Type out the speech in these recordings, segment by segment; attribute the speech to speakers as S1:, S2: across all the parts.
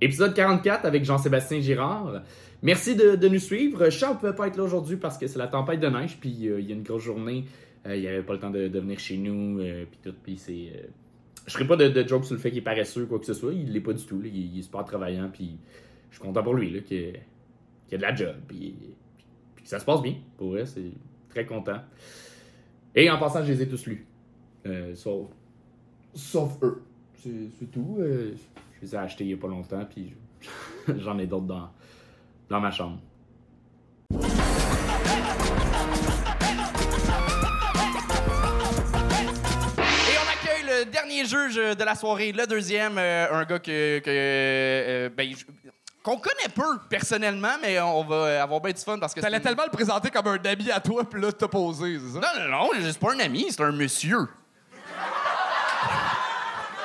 S1: Épisode 44 avec Jean-Sébastien Girard. Merci de, nous suivre. Charles ne pouvait pas être là aujourd'hui parce que c'est la tempête de neige, puis euh, il y a une grosse journée. Euh, il n'y avait pas le temps de, venir chez nous, euh, puis tout. Puis c'est. euh, je ferai pas de, de joke sur le fait qu'il est paresseux quoi que ce soit. Il l'est pas du tout. Il, il est super travaillant, puis je suis content pour lui là, qu'il a de la job, puis, puis- ça se passe bien. Pour vrai, c'est très content. Et en passant, je les ai tous lus. Sauf, sauf eux. C'est tout. Je les ai achetés il y a pas longtemps, puis j'en ai d'autres dans, dans ma chambre.
S2: Et on accueille le dernier juge de la soirée, le deuxième, euh, un gars que, que, euh, ben, je- qu'on connaît peu personnellement, mais on va avoir bien du fun parce que
S3: T'allais
S2: c'est-
S3: tellement le présenter comme un ami à toi, puis là, t'as posé, c'est ça?
S2: Non, non, non, c'est pas un ami, c'est un monsieur.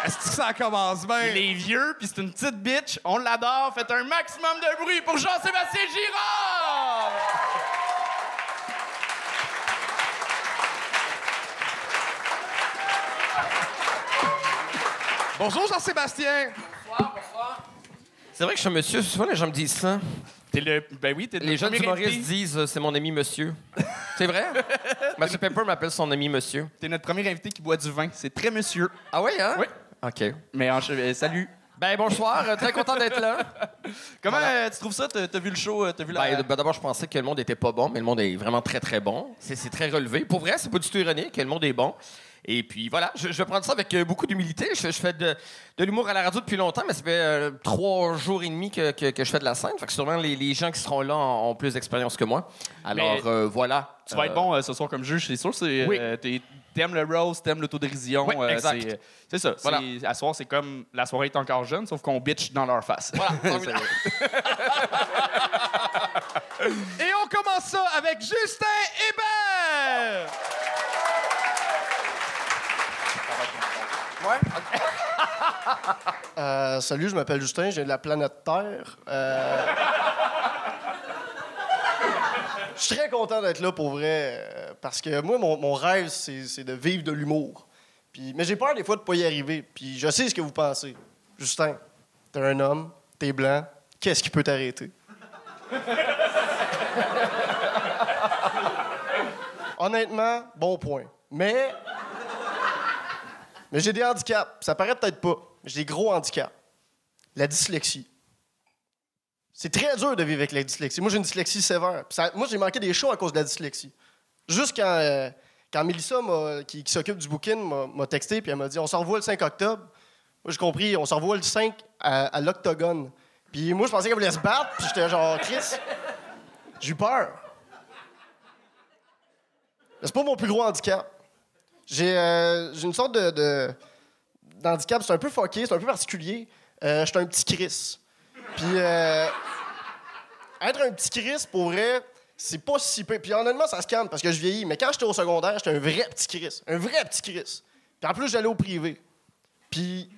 S3: Est-ce que ça commence bien?
S2: Il est vieux, puis c'est une petite bitch. On l'adore. Faites un maximum de bruit pour Jean-Sébastien Girard!
S3: Bonjour, Jean-Sébastien!
S4: C'est vrai que je suis un monsieur, souvent les gens me disent ça.
S2: T'es le... Ben oui, t'es le
S4: Les jeunes
S2: premier
S4: humoristes
S2: invité.
S4: disent euh, c'est mon ami monsieur. c'est vrai? Mathieu Pepper m'appelle son ami monsieur.
S2: T'es notre premier invité qui boit du vin. C'est très monsieur.
S4: Ah oui, hein?
S2: Oui.
S4: OK.
S2: Mais en che- euh, salut.
S4: Ben bonsoir, euh, très content d'être là.
S2: Comment
S4: Voilà.
S2: euh, tu trouves ça? T'as t'as vu le show? euh, T'as vu la...
S4: Ben, ben, D'abord, je pensais que le monde était pas bon, mais le monde est vraiment très, très bon. C'est c'est très relevé. Pour vrai, c'est pas du tout ironique, le monde est bon. Et puis voilà, je, je vais prendre ça avec euh, beaucoup d'humilité. Je, je fais de, de l'humour à la radio depuis longtemps, mais ça fait euh, trois jours et demi que, que- que je fais de la scène. Fait que sûrement les, les gens qui seront là ont, ont plus d'expérience que moi. Alors
S2: Mais
S4: euh, voilà.
S2: Tu vas
S4: Euh,
S2: être bon euh, ce soir comme juge, c'est sûr. C'est,
S4: Oui.
S2: euh, t'es- t'aimes le roast, t'aimes l'autodérision.
S4: Oui,
S2: euh,
S4: exact.
S2: c'est, c'est ça.
S4: Voilà.
S2: C'est- à soir, c'est comme la soirée est encore jeune, sauf qu'on bitch dans leur face.
S4: Voilà.
S3: Et on commence ça avec Justin Hébert!
S5: Euh, salut, je m'appelle Justin, je viens de la planète Terre. Euh, Je suis très content d'être là pour vrai, euh, parce que moi, mon, rêve, c'est de vivre de l'humour. Puis, mais j'ai peur des fois de pas y arriver. Puis je sais ce que vous pensez. Justin, t'es un homme, t'es blanc, qu'est-ce qui peut t'arrêter? Honnêtement, bon point. Mais mais j'ai des handicaps. Ça paraît peut-être pas. J'ai des gros handicaps. La dyslexie. C'est très dur de vivre avec la dyslexie. Moi, j'ai une dyslexie sévère. Moi, j'ai manqué des shows à cause de la dyslexie. Juste quand, euh, quand Mélissa, qui, qui s'occupe du booking, m'a texté puis elle m'a dit on se revoit le 5 octobre. Moi, j'ai compris, on se revoit le 5 à, à l'Octogone. Puis moi, je pensais qu'elle voulait se battre, puis j'étais genre, Chris, j'ai eu peur. C'est pas mon plus gros handicap. J'ai euh, une sorte de, d'handicap, c'est un peu fucké, c'est un peu particulier. Euh, je suis un petit Chris. Puis euh, être un petit Chris, pour vrai, c'est pas si peu. Puis honnêtement, ça se calme parce que je vieillis. Mais quand j'étais au secondaire, j'étais un vrai petit Chris. Un vrai petit Chris. Puis en plus, j'allais au privé. Puis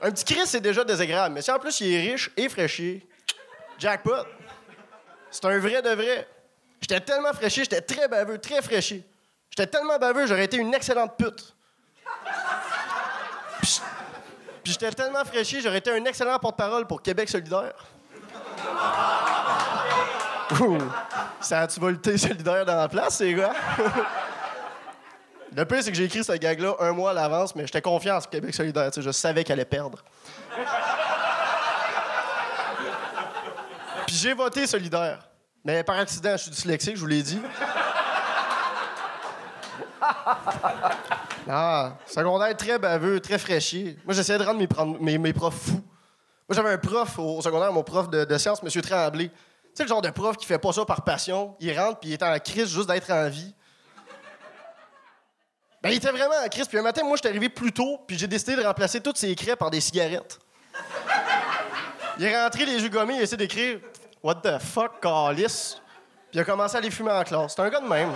S5: un petit Chris, c'est déjà désagréable. Mais si en plus, il est riche et fraîchier, jackpot. C'est un vrai de vrai. J'étais tellement fraîchier, j'étais très baveux, très fraîchier. J'étais tellement baveux, j'aurais été une excellente pute. Puis j'étais tellement fraîchier, j'aurais été un excellent porte-parole pour Québec solidaire. Ça a-tu volté solidaire dans la place, ces gars? Le pire, c'est que j'ai écrit ce gag-là un mois à l'avance, mais j'étais confiant en Québec solidaire. tu Je savais qu'elle allait perdre. Puis j'ai voté solidaire. Mais par accident, je suis dyslexique, je vous l'ai dit. Ah, secondaire très baveux, très fraîchier. Moi, j'essayais de rendre mes, profs fous. Moi, j'avais un prof au, au secondaire, mon prof de, de sciences, M. Tremblay. Tu sais, le genre de prof qui fait pas ça par passion. Il rentre puis il est en crise juste d'être en vie. Ben, il était vraiment en crise. Puis un matin, moi, je suis arrivé plus tôt, puis j'ai décidé de remplacer toutes ses crêpes par des cigarettes. Il est rentré les yeux gommés, il a essayé d'écrire What the fuck, calice? Puis il a commencé à les fumer en classe. C'est un gars de même.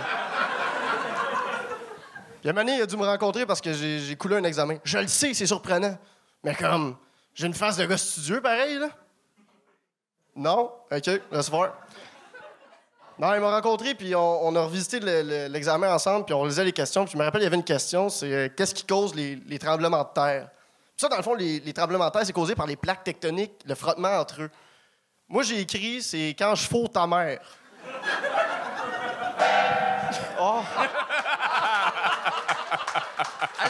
S5: Puis un il a dû me rencontrer parce que j'ai coulé un examen. Je le sais, c'est surprenant. Mais comme, j'ai une face de gars studieux pareil, là. Non? OK, laisse voir. Non, il m'a rencontré, puis on, a revisité le- le- l'examen ensemble, puis on lisait les questions. Puis je me rappelle, il y avait une question, c'est euh, qu'est-ce qui cause les, tremblements de terre? Ça, dans le fond, les, les tremblements de terre, c'est causé par les plaques tectoniques, le frottement entre eux. Moi, j'ai écrit, c'est quand je fous ta mère. oh,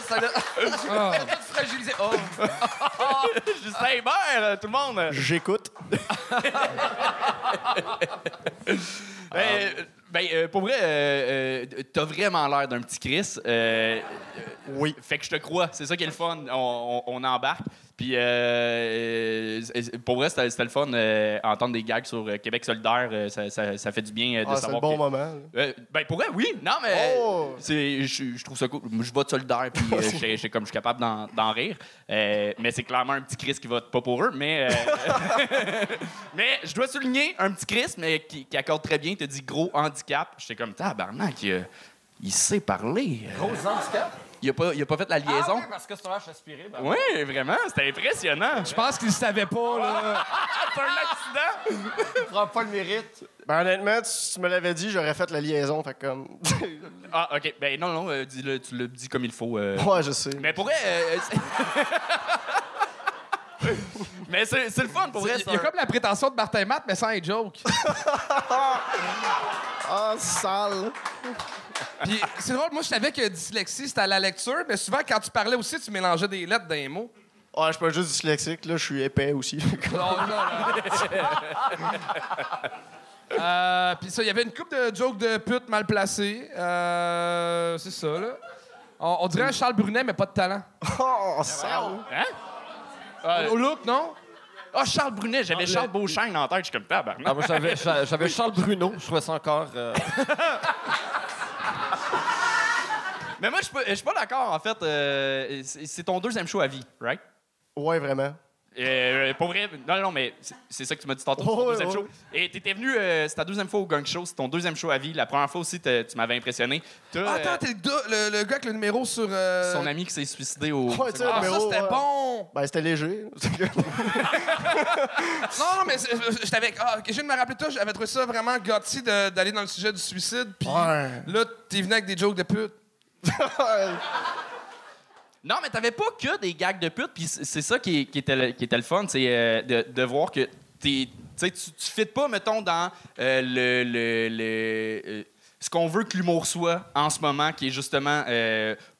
S4: ça l'a
S3: Ah.
S4: fragilisé. Oh.
S2: Justin Hébert, euh, tout le monde.
S5: j'écoute.
S2: Ben, euh, ben, euh, pour vrai, euh, euh, t'as vraiment l'air d'un petit Chris. Euh,
S5: Oui.
S2: Fait que je te crois, c'est ça qui est le fun. On, on- on embarque. Puis, euh, euh, pour vrai, c'était le fun. euh, entendre des gags sur euh, Québec solidaire, euh, ça, ça- ça fait du bien euh, de
S5: Ah, c'est
S2: savoir.
S5: bon
S2: que-
S5: moment.
S2: Euh, ben, pour vrai, oui. Non, mais
S5: Oh!
S2: c'est, je, trouve ça cool. Je vote solidaire, puis euh, j'ai- j'ai comme je suis capable d'en, d'en rire. Euh, mais c'est clairement un petit Chris qui vote pas pour eux. Mais, euh, mais je dois souligner un petit Chris, mais qui, qui accorde très bien. Il te dit gros handicap. J'étais comme, tabarnak, il, il sait parler.
S4: Gros handicap?
S2: Il a pas, il a pas fait la liaison.
S4: Ah, ouais, parce que c'est un H aspiré. ben.
S2: Oui, vraiment, c'était impressionnant.
S3: Je pense qu'il savait pas, là.
S2: C'est un accident.
S4: Il prend pas le mérite.
S5: Ben, honnêtement, si tu me l'avais dit, j'aurais fait la liaison. Fait comme.
S2: Ah, OK. Ben non, non, euh, dis-le, tu le dis comme il faut. euh.
S5: ouais, je sais.
S2: Mais pour vrai... euh, mais c'est, c'est le fun, pour vrai.
S3: Il y a
S2: un-
S3: comme la prétention de Martin Matt, mais sans les jokes.
S5: Ah, sale.
S3: Puis c'est drôle, moi, je savais que dyslexie, c'était à la lecture, mais souvent, quand tu parlais aussi, tu mélangeais des lettres dans les mots.
S5: Ouais, je suis pas juste dyslexique, là, je suis épais aussi.
S3: Non, non, non. Euh, puis ça, il y avait une coupe de jokes de pute mal placées. Euh, c'est ça, là. On, on dirait un Charles Brunet, mais pas de talent.
S5: oh, sale.
S2: Hein? Euh,
S3: Au look, non?
S2: Ah, Charles Brunet, j'avais Charles Beauchesne en tête, je suis comme tabarnak.
S4: Ah, moi, j'avais, j'a- j'avais Charles Bruno. Je trouvais ça encore. euh,
S2: Mais moi, je suis pas- je suis pas d'accord, en fait. euh, c'est c'est ton deuxième show à vie, right?
S5: Ouais, vraiment.
S2: Euh, pour vrai, non, non, mais c'est- ça que tu m'as dit tantôt, c'est ton
S5: Oh, ouais,
S2: deuxième show. Et t'étais venu, euh, c'est ta deuxième fois au Gang Show, c'est ton deuxième show à vie. La première fois aussi, tu m'avais impressionné.
S3: Ah,
S2: euh,
S3: attends, t'es le, gars- le, le gars avec le numéro sur. euh,
S2: son ami qui s'est suicidé au.
S5: Ouais, tu sais,
S3: Ah,
S5: le
S3: ça, c'était bon!
S5: Ben, c'était léger.
S3: Non, non, mais je je t'avais. Ah, je viens de me rappeler, toi, j'avais trouvé ça vraiment de- d'aller dans le sujet du suicide, puis
S5: Ouais.
S3: là, t'es venu avec des jokes de pute.
S2: Non, mais t'avais pas que des gags de pute, puis c'est ça qui, qui était, le, qui fun, c'est euh, de, voir que t'es, tu tu fites pas, mettons, dans euh, le, euh, ce qu'on veut que l'humour soit en ce moment, qui est justement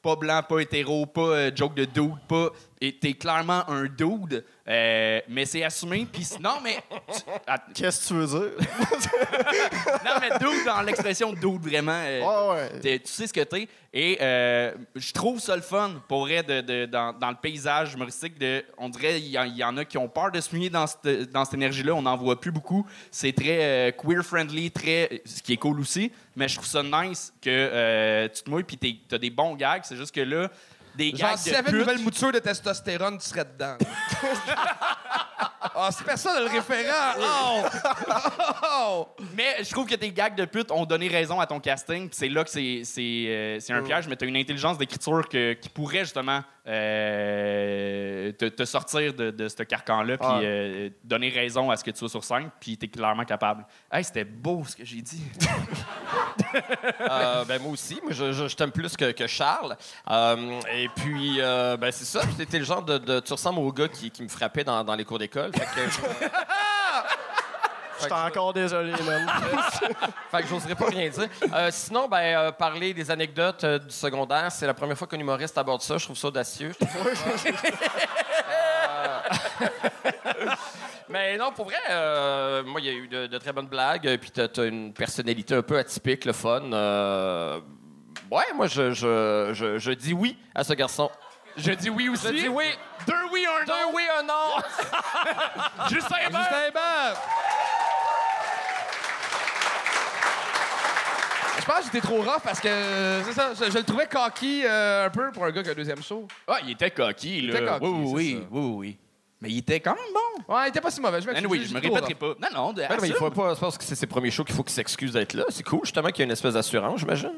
S2: pas blanc, pas hétéro, pas joke de dude, pas. Et t'es clairement un dude, euh, mais c'est assumé, puis non, mais. tu- att-
S5: Qu'est-ce que tu veux dire?
S2: non, mais dude dans l'expression dude, vraiment. euh,
S5: Ouais, ouais.
S2: T'es- tu sais ce que t'es. Et euh, je trouve ça le fun, pour vrai, de, de- dans, dans le paysage humoristique. De, on dirait qu'il y, en- il y en a qui ont peur de se mouiller dans cette, dans cette énergie-là. On n'en voit plus beaucoup. C'est très euh, queer-friendly, très, ce qui est cool aussi. Mais je trouve ça nice que euh, tu te mouilles puis t'as des bons gags. C'est juste que là, des
S3: Genre,
S2: gags
S3: s'il
S2: de
S3: y avait une
S2: pute-
S3: nouvelle mouture de testostérone, tu serais dedans. Ah, c'est personne le référent! Oh! Oh!
S2: Mais je trouve que tes gags de pute ont donné raison à ton casting. puis C'est là que c'est, c'est, euh, c'est un piège, mais tu as une intelligence d'écriture que- qui pourrait justement euh, te, te sortir de, de ce carcan-là puis euh, donner raison à ce que tu sois sur scène. Puis tu es clairement capable. Hey, c'était beau ce que j'ai dit.
S4: Euh, ben moi aussi, moi je, je- je t'aime plus que, que Charles. Euh, et puis euh, ben c'est ça, c'était le genre de, de- tu ressembles au gars qui, qui me frappait dans, dans les cours d'école. Fait que,
S5: J'étais encore désolé, man.
S4: fait que j'oserais pas rien dire. Euh, sinon, ben euh, parler des anecdotes euh, du secondaire, c'est la première fois qu'un humoriste aborde ça. Je trouve ça audacieux. Mais non, pour vrai, euh, moi, il y a eu de, de très bonnes blagues. Puis t'as as une personnalité un peu atypique, le fun. Euh, ouais, moi, je, je, je, je dis oui à ce garçon.
S2: Je dis oui aussi.
S4: Je dis oui.
S2: Deux oui, un
S4: Deux
S2: non.
S4: oui, un non.
S2: Justin Hébert.
S3: Justin Hébert! Je pense que j'étais trop rough parce que, c'est ça, je, je le trouvais cocky euh, un peu pour un gars qui a un deuxième show.
S2: Ah, il était coquille, là.
S3: était cocky,
S2: oui, oui, oui, oui, oui. Mais il était quand même bon.
S3: Ouais, il était pas si mauvais. Je m'excuse,
S2: Anyway,
S3: j'ai-
S2: je me répéterai pas. Non, non, de,
S4: Ben, mais il
S2: assume.
S4: faut pas, je pense que c'est ses premiers shows qu'il faut qu'il s'excuse d'être là. C'est cool, justement, qu'il y a une espèce d'assurance, j'imagine.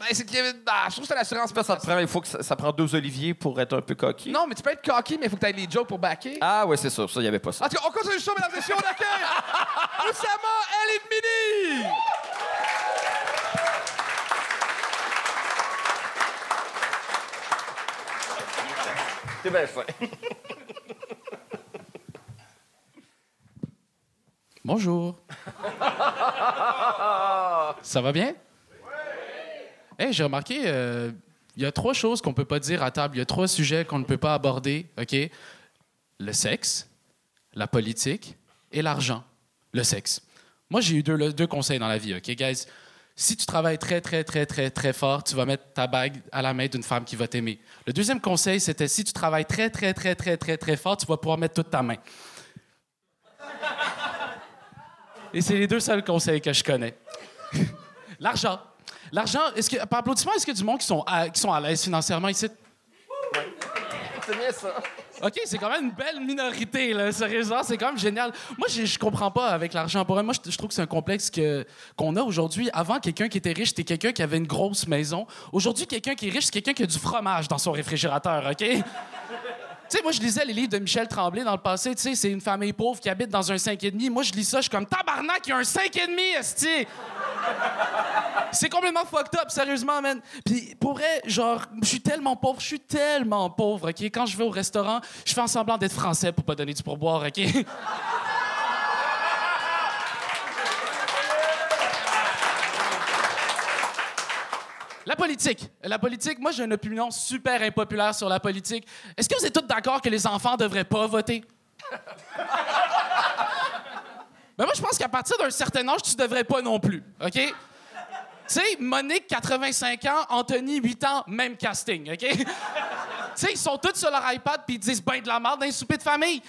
S3: Ben, c'est qu'il y avait. je trouve que c'était l'assurance.
S4: Ça, ça, te prend, il faut que ça, ça prend deux oliviers pour être un peu coquille.
S3: Non, mais tu peux être cocky, mais il faut que tu aies les jokes pour backer.
S4: Ah, ouais, c'est ça. Ça, il n'y avait pas ça.
S3: En tout cas, on continue le show, mesdames et messieurs, on accueille Oussama El Mini!
S4: T'es bien fin.
S6: Bonjour. Ça va bien? Oui. j'ai remarqué, euh, il y a trois choses qu'on peut pas dire à table. Il y a trois sujets qu'on ne peut pas aborder, OK? Le sexe, la politique et l'argent. Le sexe. Moi, j'ai eu deux, deux conseils dans la vie, OK, guys? Si tu travailles très, très, très, très, très fort, tu vas mettre ta bague à la main d'une femme qui va t'aimer. Le deuxième conseil, c'était si tu travailles très, très, très, très, très, très fort, tu vas pouvoir mettre toute ta main. Et c'est les deux seuls conseils que je connais. L'argent. L'argent, est-ce que, par applaudissement, est-ce qu'il y a du monde qui sont à, qui sont à l'aise financièrement ici?
S4: C'est bien ça.
S6: OK, c'est quand même une belle minorité, là. Sérieusement, c'est quand même génial. Moi, je, comprends pas avec l'argent. Pour moi, je, je trouve que c'est un complexe que, qu'on a aujourd'hui. Avant, quelqu'un qui était riche, c'était quelqu'un qui avait une grosse maison. Aujourd'hui, quelqu'un qui est riche, c'est quelqu'un qui a du fromage dans son réfrigérateur, OK? Tu sais, moi, je lisais les livres de Michel Tremblay dans le passé. Tu sais, c'est une famille pauvre qui habite dans un 5,5. Moi, je lis ça, je suis comme tabarnak, il y a un 5,5, esti! C'est complètement fucked up, sérieusement, man. Puis pour vrai, genre, je suis tellement pauvre, je suis tellement pauvre, OK? Quand je vais au restaurant, je fais en semblant d'être français pour pas donner du pourboire, OK? La politique. La politique, moi, j'ai une opinion super impopulaire sur la politique. Est-ce que vous êtes tous d'accord que les enfants devraient pas voter? Ben moi, je pense qu'à partir d'un certain âge, tu devrais pas non plus, OK? Sais, Monique, 85 ans, Anthony, 8 ans, même casting, OK? tu sais, ils sont tous sur leur iPad puis ils disent ben de la merde dans les soupers de famille. Tu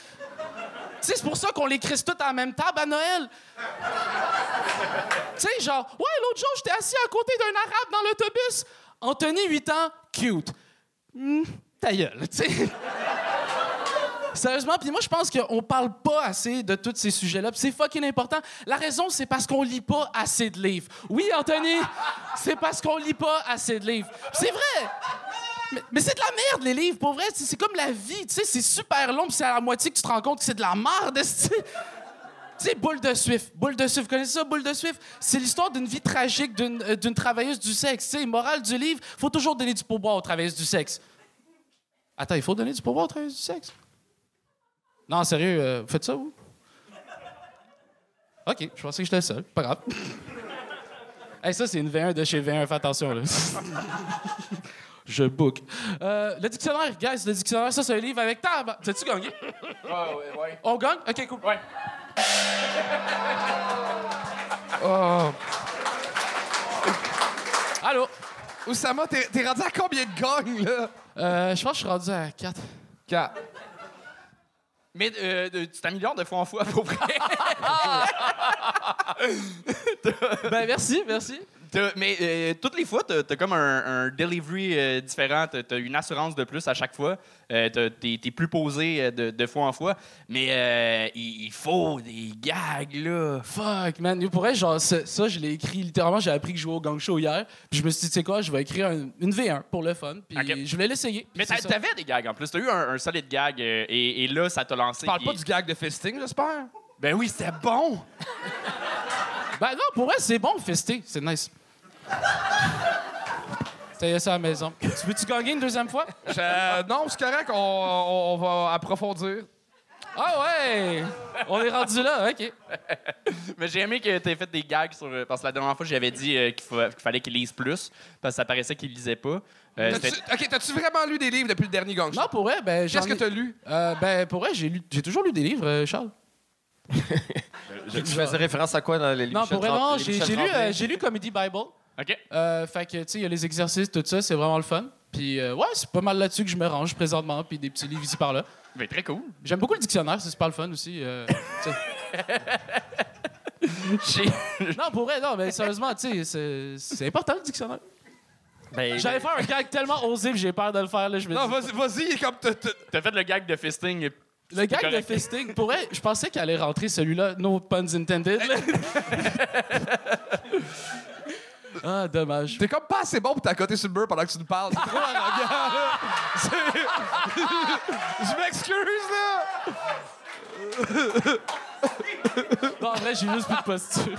S6: sais, c'est pour ça qu'on les crisse tous à la même table à Noël. Tu sais, genre, ouais, l'autre jour, j'étais assis à côté d'un arabe dans l'autobus. Anthony, 8 ans, cute. Hmm, ta gueule, tu sais. Sérieusement, puis moi, je pense qu'on parle pas assez de tous ces sujets-là, c'est fucking important. La raison, c'est parce qu'on lit pas assez de livres. Oui, Anthony, c'est parce qu'on lit pas assez de livres. C'est vrai! Mais, c'est de la merde, les livres, pour vrai. C'est comme la vie, tu sais, c'est super long, puis c'est à la moitié que tu te rends compte que c'est de la merde. Tu sais, Boule de Swift. Boule de Swift, vous connaissez ça, Boule de Swift? C'est l'histoire d'une vie tragique d'une euh, travailleuse du sexe. Tu sais, morale du livre, faut toujours donner du pourboire aux travailleuses du sexe. Attends, il faut donner du pourboire aux travailleuses du sexe? Non, sérieux, euh, vous faites ça, vous? OK, je pensais que j'étais le seul. Pas grave. hey, ça, c'est une V1 de chez V1, fais attention, là. je book. Euh, le dictionnaire, guys, le dictionnaire, ça, c'est un livre avec ta... T'as-tu gagné?
S2: Ouais, ouais, ouais.
S6: On gagne? OK, cool.
S2: Ouais.
S3: Oh.
S6: Allô?
S3: Oussama, t'es rendu à combien de gangs, là?
S6: Euh, je pense que je suis rendu à 4.
S3: Quatre.
S2: Mais euh, tu t'améliores de fois en fois, pour vrai.
S6: Ben, merci, merci.
S2: T'as- mais euh, toutes les fois, t'as as comme un, un delivery euh, différent. T'as as une assurance de plus à chaque fois. Euh, T'es es plus posé euh, de, de fois en fois. Mais euh, il, il faut des gags, là.
S6: Fuck, man. Pour vrai, genre, ça, ça, je l'ai écrit littéralement. J'ai appris que je jouais au gang show hier. Puis je me suis dit, tu sais quoi, je vais écrire un- une V1 pour le fun. Puis je voulais l'essayer.
S2: Mais t'avais des gags en plus. T'as eu un, un solide gag euh, et, et là, ça t'a lancé.
S3: Tu parles pas du gag de fisting, j'espère?
S2: Ben oui, c'était bon.
S6: Ben non, pour vrai, c'est bon, fester. C'est nice. T'as ça à la maison. Tu veux-tu gagner une deuxième fois?
S3: Je- non, c'est correct, on, on- on va approfondir.
S6: Ah ouais! On est rendu là, OK.
S2: Mais j'ai aimé que t'aies fait des gags sur. euh, Parce que la dernière fois, j'avais dit euh, qu'il fa- qu'il fallait qu'il lise plus. Parce que ça paraissait qu'il lisait pas. Euh,
S3: T'as-tu- OK, t'as-tu vraiment lu des livres depuis le dernier gang show?
S6: Non, pour vrai, ben
S3: Qu'est-ce que t'as lu?
S6: Euh, ben, pour vrai, j'ai lu, j'ai toujours lu des livres, euh, Charles.
S4: Tu faisais référence à quoi dans les livres?
S6: Non, pour vrai, non, j'ai j'ai lu, euh, j'ai lu Comedy Bible.
S2: OK.
S6: Euh, fait que, tu sais, il y a les exercices, tout ça, c'est vraiment le fun. Puis, euh, ouais, c'est pas mal là-dessus que je me range présentement, puis des petits livres ici par là.
S2: Ben, très cool.
S6: J'aime beaucoup le dictionnaire, c'est super le fun aussi. euh, tu sais. non, pour vrai, non, mais sérieusement, tu sais, c'est- c'est important le dictionnaire.
S4: Ben,
S6: J'allais faire un gag tellement osé, puis j'ai peur de le faire, là. Je me
S3: Non,
S6: dis-
S3: vas-y, vas-y, comme t'as- t'as-
S2: T'as fait le gag de fisting.
S6: Le gag de
S2: correct.
S6: fisting, pour vrai, je pensais qu'il allait rentrer celui-là, no puns intended. là. ah, dommage.
S3: T'es comme pas assez bon pour t'accoter sur le mur pendant que tu nous parles. C'est trop arrogant, là. C'est- Je m'excuse, là.
S6: Non, en vrai, j'ai juste plus de posture.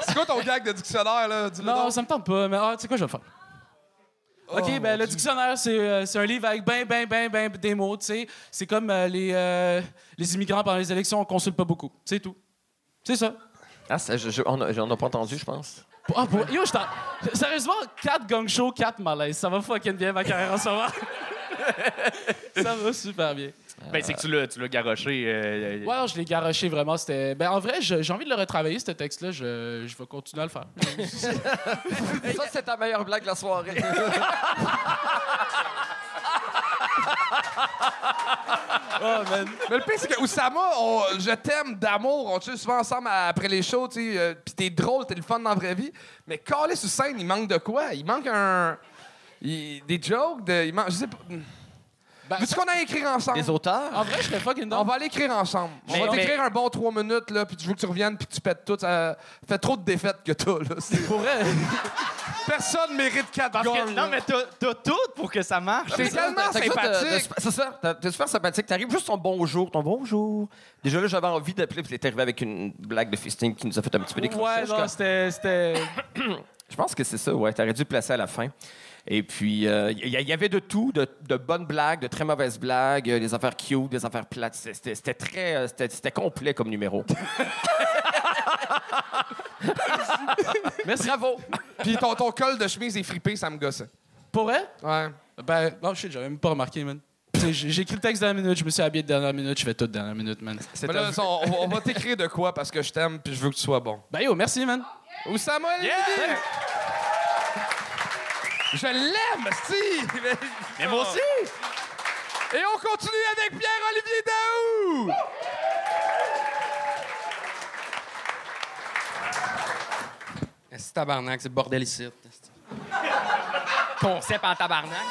S3: C'est quoi ton gag de dictionnaire, là? Dis-le
S6: Non,
S3: donc.
S6: ça me tente pas, mais ah, tu sais quoi, je vais faire. OK,
S3: Oh,
S6: ben
S3: mon
S6: le dictionnaire, c'est euh, c'est un livre avec ben, ben, ben, ben des mots, tu sais. C'est comme euh, les, euh, les immigrants pendant les élections, on consulte pas beaucoup. C'est tout. C'est ça.
S4: Ah, ça, je, je- on a- j'en ai pas entendu, je pense.
S6: Ah, pour- Yo, je t'en- Sérieusement, 4 gang show, 4 malaises. Ça va fucking bien ma carrière en ce moment. ça va super bien.
S2: Ben, c'est que tu l'as, tu l'as garoché. euh,
S6: Ouais, non, je l'ai garoché vraiment. C'était. Ben, en vrai, j'ai envie de le retravailler, ce texte-là. Je, je vais continuer à le faire.
S4: Ça, c'est ta meilleure blague de la soirée.
S6: oh, man.
S3: Mais le pire, c'est que Oussama, on- je t'aime d'amour. On tue souvent ensemble après les shows, tu sais. euh, Puis t'es drôle, t'es le fun dans la vraie vie. Mais calé sur scène, il manque de quoi? Il manque un. il- des jokes, de, il manque. Je sais pas.
S6: Ben,
S3: Veux-tu qu'on aille écrire ensemble?
S4: Les auteurs?
S6: en vrai, je serais fucking
S3: On
S6: down.
S3: va aller écrire ensemble.
S2: Mais-
S3: on va
S2: mais-
S3: t'écrire un bon trois minutes, là, puis tu veux que tu reviennes, puis que tu pètes tout. Ça fait trop de défaites que t'as, là. C'est-
S6: Pour vrai.
S3: Personne mérite quatre
S2: Parce que,
S3: gars,
S2: non, mais t'as, t'as tout pour que ça marche.
S3: T'es tellement sympathique.
S4: C'est ça, t'es super sympathique. T'arrives juste ton bonjour, ton bonjour. Déjà là, j'avais envie d'appeler, puis t'es arrivé avec une blague de fisting qui nous a fait un petit peu décrocher.
S6: Ouais,
S4: Je suis
S6: non,
S4: comme-
S6: c'était. c'était-
S4: Je pense que c'est ça, ouais. T'aurais dû le placer à la fin. Et puis, il y, y avait de tout, de, de bonnes blagues, de très mauvaises blagues, euh, des affaires cute, des affaires plates. C'était c'était très... euh, C'était c'était complet comme numéro.
S6: Merci.
S4: Bravo!
S3: Puis ton, ton col de chemise est fripé, ça me gosse.
S6: Pour vrai?
S3: Ouais.
S6: Ben, non, shit, j'avais même pas remarqué, man. Tu sais, J'ai j'ai écrit le texte dernière minute, je me suis habillé de dernière minute, je fais tout de dernière minute, man.
S3: Mais là, on, on va t'écrire de quoi parce que je t'aime puis je veux que tu sois bon.
S6: Ben yo, merci, man.
S3: Oussama El Midi! Je l'aime, si!
S2: Mais moi aussi!
S3: Et on continue avec Pierre-Olivier Daou!
S7: Tabarnak, c'est bordel ici. Concept en tabarnak.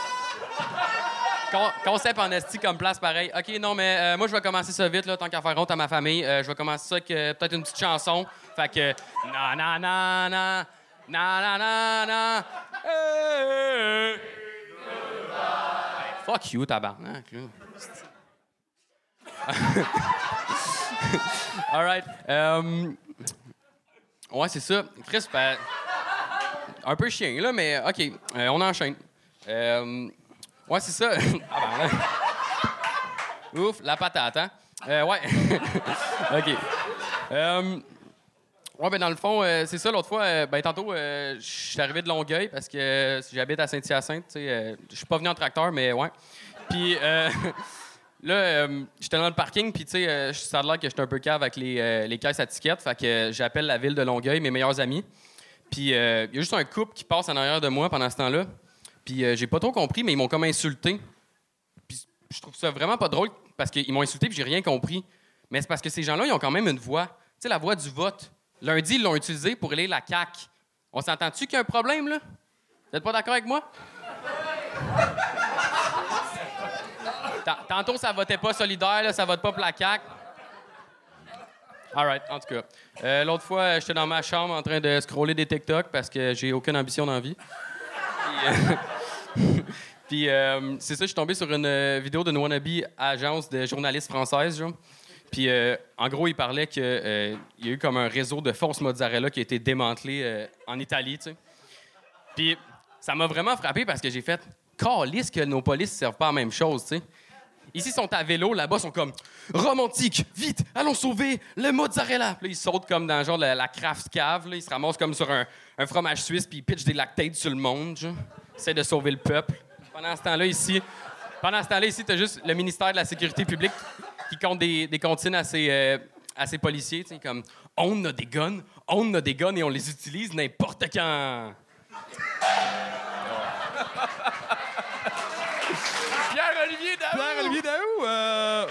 S7: Con- concept en esti comme place pareil. OK, non, mais euh, moi, je vais commencer ça vite, là, tant qu'à faire honte à ma famille. Euh, je vais commencer ça avec euh, peut-être une petite chanson. Fait que... Na, na, na, na, na, na, na, na. Fuck you, tabarnak. All right. Euh, Ouais, c'est ça. Chris, ben, un peu chien, là, mais OK, euh, on enchaîne. Euh, ouais, c'est ça. Ah, ben. Ouf, la patate, hein? Euh, ouais. OK. Euh, ouais, ben, dans le fond, c'est ça, l'autre fois, ben, tantôt, je suis arrivé de Longueuil parce que j'habite à Saint-Hyacinthe, Je suis pas venu en tracteur, mais ouais. Puis, Là, euh, j'étais dans le parking, puis tu sais, euh, ça a l'air que j'étais un peu cave avec les, euh, les caisses à tickets. Fait que j'appelle la ville de Longueuil, mes meilleurs amis. Puis euh, il y a juste un couple qui passe en arrière de moi pendant ce temps-là. Puis euh, j'ai pas trop compris, mais ils m'ont comme insulté. Puis je trouve ça vraiment pas drôle parce qu'ils m'ont insulté, puis j'ai rien compris. Mais c'est parce que ces gens-là, ils ont quand même une voix. Tu sais, la voix du vote. Lundi, ils l'ont utilisée pour élire la CAQ. On s'entend-tu qu'il y a un problème, là? Vous êtes pas d'accord avec moi? Ta- Tantôt, ça votait pas solidaire, là, ça vote pas pour la CAQ. All right, en tout cas. Euh, L'autre fois, euh, j'étais dans ma chambre en train de scroller des TikTok parce que j'ai aucune ambition dans la vie. Puis, euh, euh, c'est ça, je suis tombé sur une euh, vidéo d'une wannabe agence de journalistes françaises. genre. Puis, euh, en gros, il parlait qu'il y a eu comme un réseau de fausses mozzarella qui a été démantelé euh, en Italie, tu sais. Puis, ça m'a vraiment frappé parce que j'ai fait Calisse que nos polices ne servent pas à la même chose. Ici, ils sont à vélo, là-bas, ils sont comme romantique, vite, allons sauver le mozzarella. Là, ils sautent comme dans genre la, la craft cave, là. ils se ramassent comme sur un, fromage suisse, puis ils pitchent des lactates sur le monde, genre. Ils de sauver le peuple. Pendant ce temps-là, ici, pendant ce temps-là, ici, t'as juste le ministère de la Sécurité publique qui compte des, des comptines à ses, euh, à ses policiers, comme on a des guns, on a des guns et on les utilise n'importe quand.
S3: Pierre-Olivier Daou! Pierre-Olivier Daou! Euh,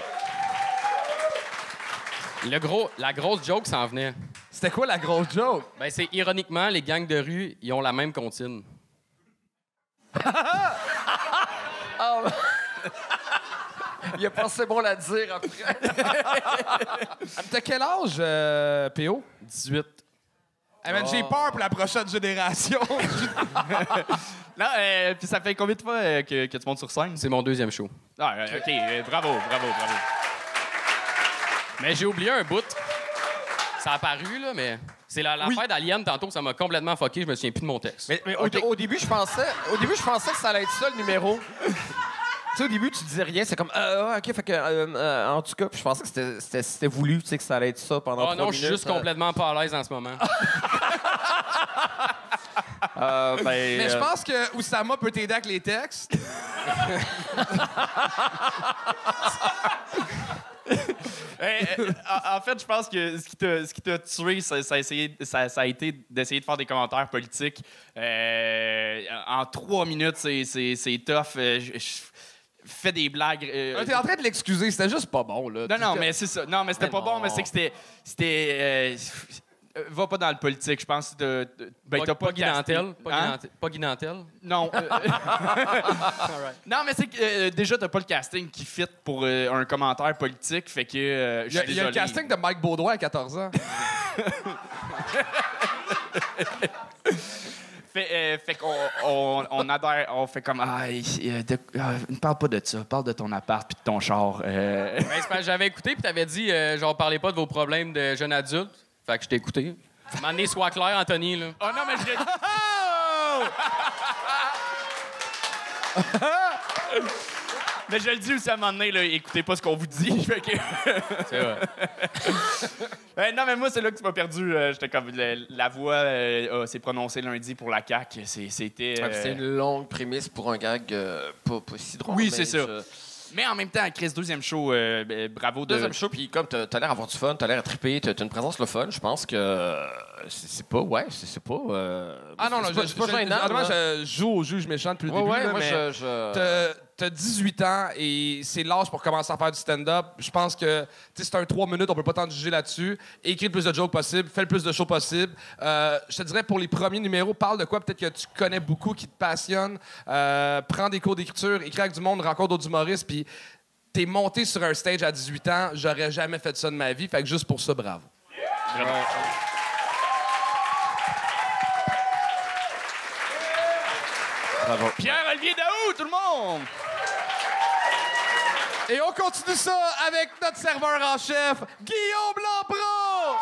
S7: Le gros, la grosse joke s'en venait.
S3: C'était quoi la grosse joke?
S7: Ben, c'est ironiquement, les gangs de rue, ils ont la même comptine.
S4: Il a pensé bon la dire après.
S3: T'as quel âge, euh, PO?
S7: 18.
S3: Eh ben, J'ai peur pour la prochaine génération.
S2: Non, euh, puis ça fait combien de fois euh, que, que tu montes sur scène?
S7: C'est mon deuxième show.
S2: Ah, euh, OK, euh, bravo, bravo, bravo.
S7: Mais j'ai oublié un bout. Ça a apparu, là, mais. C'est la- l'affaire d'Alien, tantôt, ça m'a complètement fucké. Je me souviens plus de mon texte.
S4: Mais, mais au, au début, je pensais, au début, je pensais que ça allait être ça le numéro. tu sais, au début, tu disais rien, c'est comme, euh, ok, fait que, euh, euh, en tout cas, puis je pensais que c'était- c'était c'était voulu, tu sais, que ça allait être ça pendant
S7: Oh
S4: trois
S7: non,
S4: minutes.
S7: je suis juste
S4: euh,
S7: complètement pas à l'aise en ce moment.
S4: euh, ben,
S3: Mais je
S4: euh,
S3: pense que Oussama peut t'aider avec les textes.
S2: Eh, en en fait, je pense que ce qui t'a, ce qui t'a tué, ça, ça a essayé- ça- ça a été d'essayer de faire des commentaires politiques. Euh, en trois minutes, c'est, c'est, c'est tough. Euh, je, je fais des blagues. euh,
S3: Ah, T'es en train de l'excuser, c'était juste pas bon, là.
S2: non, non, mais c'est ça. Non, mais c'était pas bon, mais c'est que c'était. c'était euh, euh, va pas dans le politique, je pense. De, de- ben,
S7: pas,
S2: t'as
S7: pas. Pas,
S2: Hein?
S7: Guy Nantel. pas Guy Nantel.
S2: Non. euh, non, mais c'est que euh, déjà, t'as pas le casting qui fit pour euh, un commentaire politique. Fait que euh, je
S3: Il y, a,
S2: suis
S3: il y a le casting de Mike Baudouin à 14 ans.
S2: Fait, euh, fait qu'on on, on adhère, on fait comme ah, euh, de- ne parle pas de ça, parle de ton appart puis de ton char. euh.
S7: Ben, j'avais écouté, puis t'avais dit, euh, genre, parlez pas de vos problèmes de jeunes adultes. Fait que je t'ai écouté. M'en sois clair, Anthony, là.
S2: Oh non, mais je l'ai- Mais je le dis aussi à un moment donné, là, écoutez pas ce qu'on vous dit. Fait que-
S7: C'est vrai.
S2: Euh, non, mais moi, c'est là que tu m'as perdu. euh, J'étais comme le- la voix euh, s'est prononcée lundi pour la CAQ. C'est- C'était. euh,
S4: C'est une longue prémisse pour un gag euh, pas, pas si drôle.
S2: Oui, c'est ça.
S4: je-
S2: Mais en même temps, Chris, deuxième show, euh, ben, bravo de.
S4: Deuxième show, puis comme t'as as, l'air d'avoir du fun, t'as l'air à triper, t'as une présence le fun, je pense que c'est c'est pas, ouais, c'est c'est pas. euh,
S3: Ah non, non,
S4: pas,
S3: je,
S4: c'est pas
S3: je-
S4: gênant,
S3: je joue au juge méchant depuis le
S4: Ouais,
S3: début.
S4: ouais,
S3: là,
S4: moi,
S3: mais
S4: je. je-
S3: t'as- T'as 18 ans et c'est l'âge pour commencer à faire du stand-up. Je pense que tu sais, c'est un 3 minutes, on peut pas t'en juger là-dessus. Écris le plus de jokes possible, fais le plus de shows possible. Euh, je te dirais pour les premiers numéros, parle de quoi peut-être que tu connais beaucoup, qui te passionne. Euh, prends des cours d'écriture, écris avec du monde, rencontre d'autres humoristes, puis t'es monté sur un stage à 18 ans. J'aurais jamais fait ça de ma vie, fait que juste pour ça, bravo.
S4: Bravo.
S2: Pierre-Olivier Daou, tout le monde!
S3: Et on continue ça avec notre serveur en chef, Guillaume Lampron!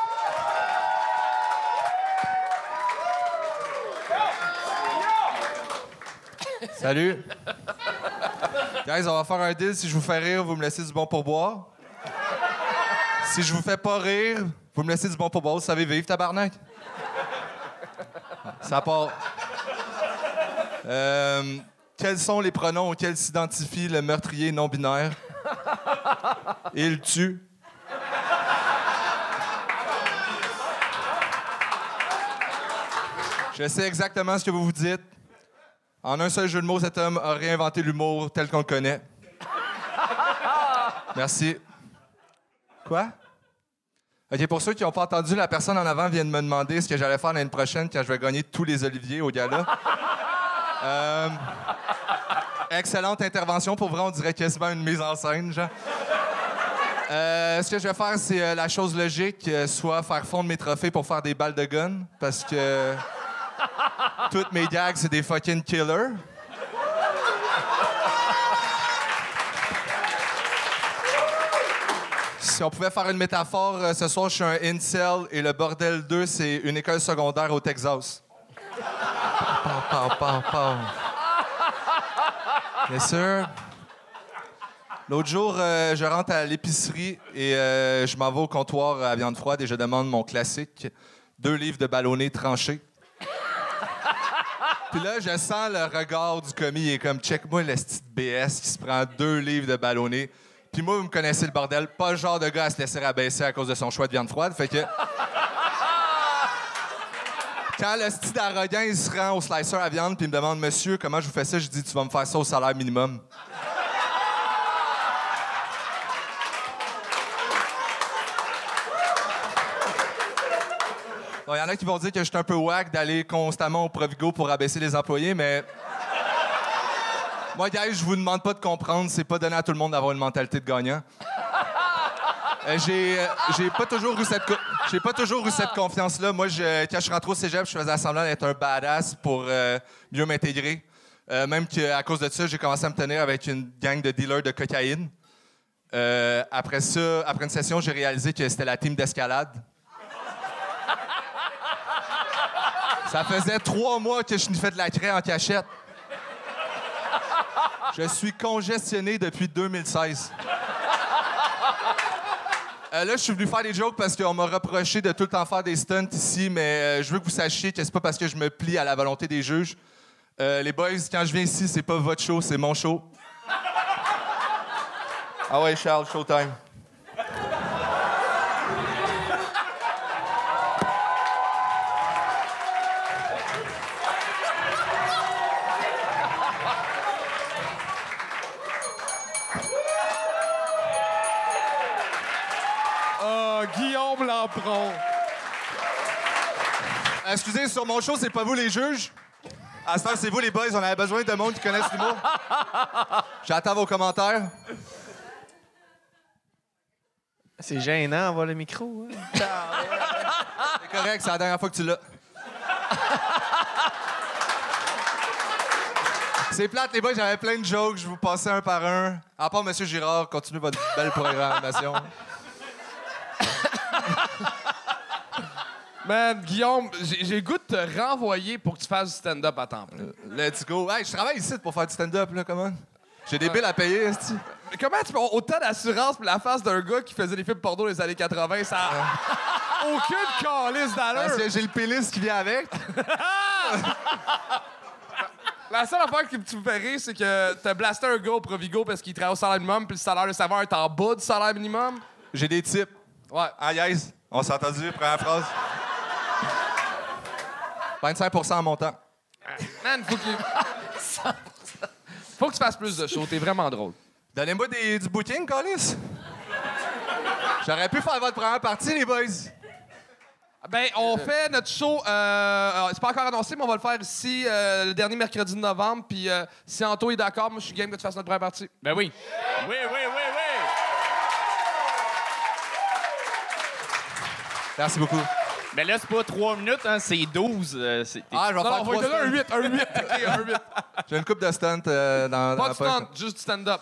S8: Salut. Guys, on va faire un deal. Si je vous fais rire, vous me laissez du bon pourboire. Si je vous fais pas rire, vous me laissez du bon pourboire. Vous savez vivre, tabarnak? Ça part. Euh, quels sont les pronoms auxquels s'identifie le meurtrier non-binaire? Il tue. Je sais exactement ce que vous vous dites. En un seul jeu de mots, cet homme a réinventé l'humour tel qu'on le connaît. Merci. Quoi? OK, pour ceux qui n'ont pas entendu, la personne en avant vient de me demander ce que j'allais faire l'année prochaine quand je vais gagner tous les oliviers au gala. Euh, excellente intervention. Pour vrai, on dirait quasiment une mise en scène, genre. Euh, ce que je vais faire, c'est euh, la chose logique, soit faire fondre mes trophées pour faire des balles de gun, parce que toutes mes gags, c'est des fucking killers. Si on pouvait faire une métaphore, ce soir, je suis un incel et le bordel 2, c'est une école secondaire au Texas. Pow, pow. Bien sûr. L'autre jour, euh, je rentre à l'épicerie et euh, je m'en vais au comptoir à viande froide et je demande mon classique deux livres de ballonné tranchés. Puis là, je sens le regard du commis. Il est comme, check-moi le petit BS qui se prend deux livres de ballonné. Puis moi, vous me connaissez le bordel. Pas le genre de gars à se laisser rabaisser à cause de son choix de viande froide. Fait que. Quand le style arrogant, il se rend au slicer à viande puis me demande, monsieur, comment je vous fais ça? Je dis, tu vas me faire ça au salaire minimum. Il y en a qui vont dire que je suis un peu whack d'aller constamment au Provigo pour abaisser les employés, mais. Moi, guys, je vous demande pas de comprendre. C'est pas donné à tout le monde d'avoir une mentalité de gagnant. Euh, j'ai, euh, j'ai pas toujours eu cette, confiance-là. Moi, je, quand je suis au cégep, je faisais semblant d'être un badass pour euh, mieux m'intégrer. Même qu'à cause de ça, j'ai commencé à me tenir avec une gang de dealers de cocaïne. Après ça, après une session, j'ai réalisé que c'était la team d'escalade. Ça faisait trois mois que je sniffais de la craie en cachette. Je suis congestionné depuis 2016. Euh, là, je suis venu faire des jokes parce qu'on m'a reproché de tout le temps faire des stunts ici, mais euh, je veux que vous sachiez que c'est pas parce que je me plie à la volonté des juges. Euh, les boys, quand je viens ici, c'est pas votre show, c'est mon show. Ah ouais, Charles, showtime.
S3: Lampron.
S8: Euh, Excusez, sur mon show, c'est pas vous les juges? À ce temps, c'est vous les boys. On avait besoin de monde qui connaissent l'humour. J'attends vos commentaires.
S9: C'est gênant, avoir le micro. hein.
S8: C'est correct, c'est la dernière fois que tu l'as. C'est plate, les boys, j'avais plein de jokes, je vous passais un par un. À part Monsieur Girard, continuez votre belle programmation.
S3: Man, Guillaume, j'ai goût de te renvoyer pour que tu fasses du stand-up à temps plein.
S8: Let's go. Hey, je travaille ici pour faire du stand-up, là, comment? J'ai des billes à payer.
S3: Mais comment tu peux avoir autant d'assurance pour la face d'un gars qui faisait des films porno dans les années 80? Ça a aucune calice
S8: Parce
S3: d'allure.
S8: que j'ai le pénis qui vient avec.
S3: La seule affaire qui tu me fais rire, c'est que t'as blasté un gars au Provigo parce qu'il travaille au salaire minimum, puis le salaire de saveur est en bas du salaire minimum.
S8: J'ai des types.
S3: Ouais.
S8: Ah, yes. On s'est entendu, première phrase. 25 en montant.
S3: Man, faut qu'il. faut que tu fasses plus de shows. T'es vraiment drôle.
S8: Donnez-moi des- du booking, Collis. J'aurais pu faire votre première partie, les boys.
S3: Ben, on fait notre show. Euh, euh, c'est pas encore annoncé, mais on va le faire ici euh, le dernier mercredi de novembre. Puis euh, si Anto est d'accord, moi, je suis game que tu fasses notre première partie.
S2: Ben oui. Oui, oui, oui, oui.
S8: Merci beaucoup.
S2: Mais là, c'est pas 3 minutes, hein, c'est 12. euh, c'est-
S8: Ah, je vais
S3: Non,
S8: faire
S3: non, on va
S8: trois
S3: lui donner un
S8: stunts.
S3: 8, un 8. OK, un 8.
S8: J'ai une coupe de stunt euh, dans, dans
S3: Pas
S8: la
S3: de
S8: poche.
S3: stunt, juste du stand-up.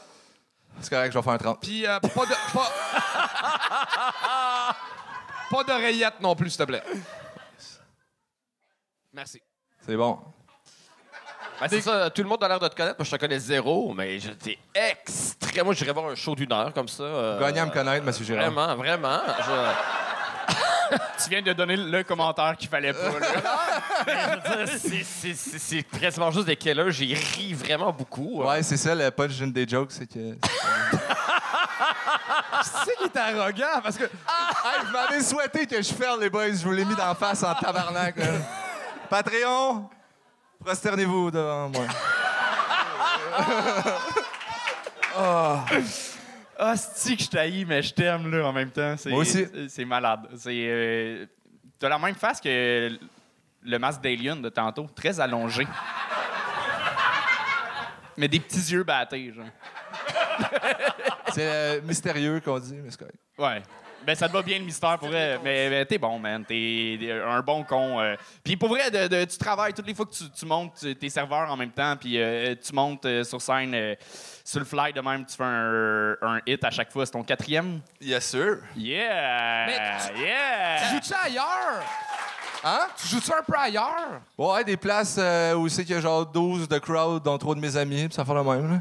S8: C'est correct, je vais faire un 30.
S3: Puis euh, pas de. Pas, pas d'oreillette non plus, s'il te plaît. Merci.
S8: C'est bon.
S4: Ben, c'est ça, tout le monde a l'air de te connaître. Moi, je te connais zéro, mais j'étais extrêmement. Moi, j'irais voir un show d'une heure comme ça. euh,
S8: Gagnez à me connaître, monsieur Girard.
S4: Vraiment, vraiment. Je-
S2: Tu viens de donner le commentaire qu'il fallait pas. là.
S4: c'est- quasiment juste des killers. J'ai ri vraiment beaucoup.
S8: Ouais, c'est ça, le punch d'une des jokes, c'est que.
S3: Tu sais qu'il est arrogant parce que.
S8: hey, vous m'avez souhaité que je ferme les boys, je vous l'ai mis d'en face en tabarnak. là. Patreon, prosternez-vous devant moi.
S2: Ah, c'est que je t'haïs, mais je t'aime là en même temps? C'est,
S8: Moi aussi.
S2: c'est- malade. C'est, euh, t'as la même face que le masque d'Alien de tantôt, très allongé. mais des petits yeux battés, genre.
S8: C'est euh, mystérieux qu'on dit, mais c'est correct.
S2: Ouais. Ben, ça te va bien le mystère pour vrai. Mais, mais t'es bon, man. T'es un bon con. euh. Puis pour vrai, de, de- tu travailles toutes les fois que tu, tu montes tes serveurs en même temps, puis euh, tu montes euh, sur scène euh, sur le fly de même, tu fais un, un hit à chaque fois. C'est ton quatrième?
S8: Yes, sir.
S2: Yeah!
S3: Mais tu-
S2: yeah!
S3: Joues-tu ailleurs?
S8: Hein?
S3: Tu joues-tu un peu ailleurs?
S8: Ouais, des places euh, où c'est qu'il y a genre 12 de crowd, dont trois de mes amis, puis ça fait le même. Là.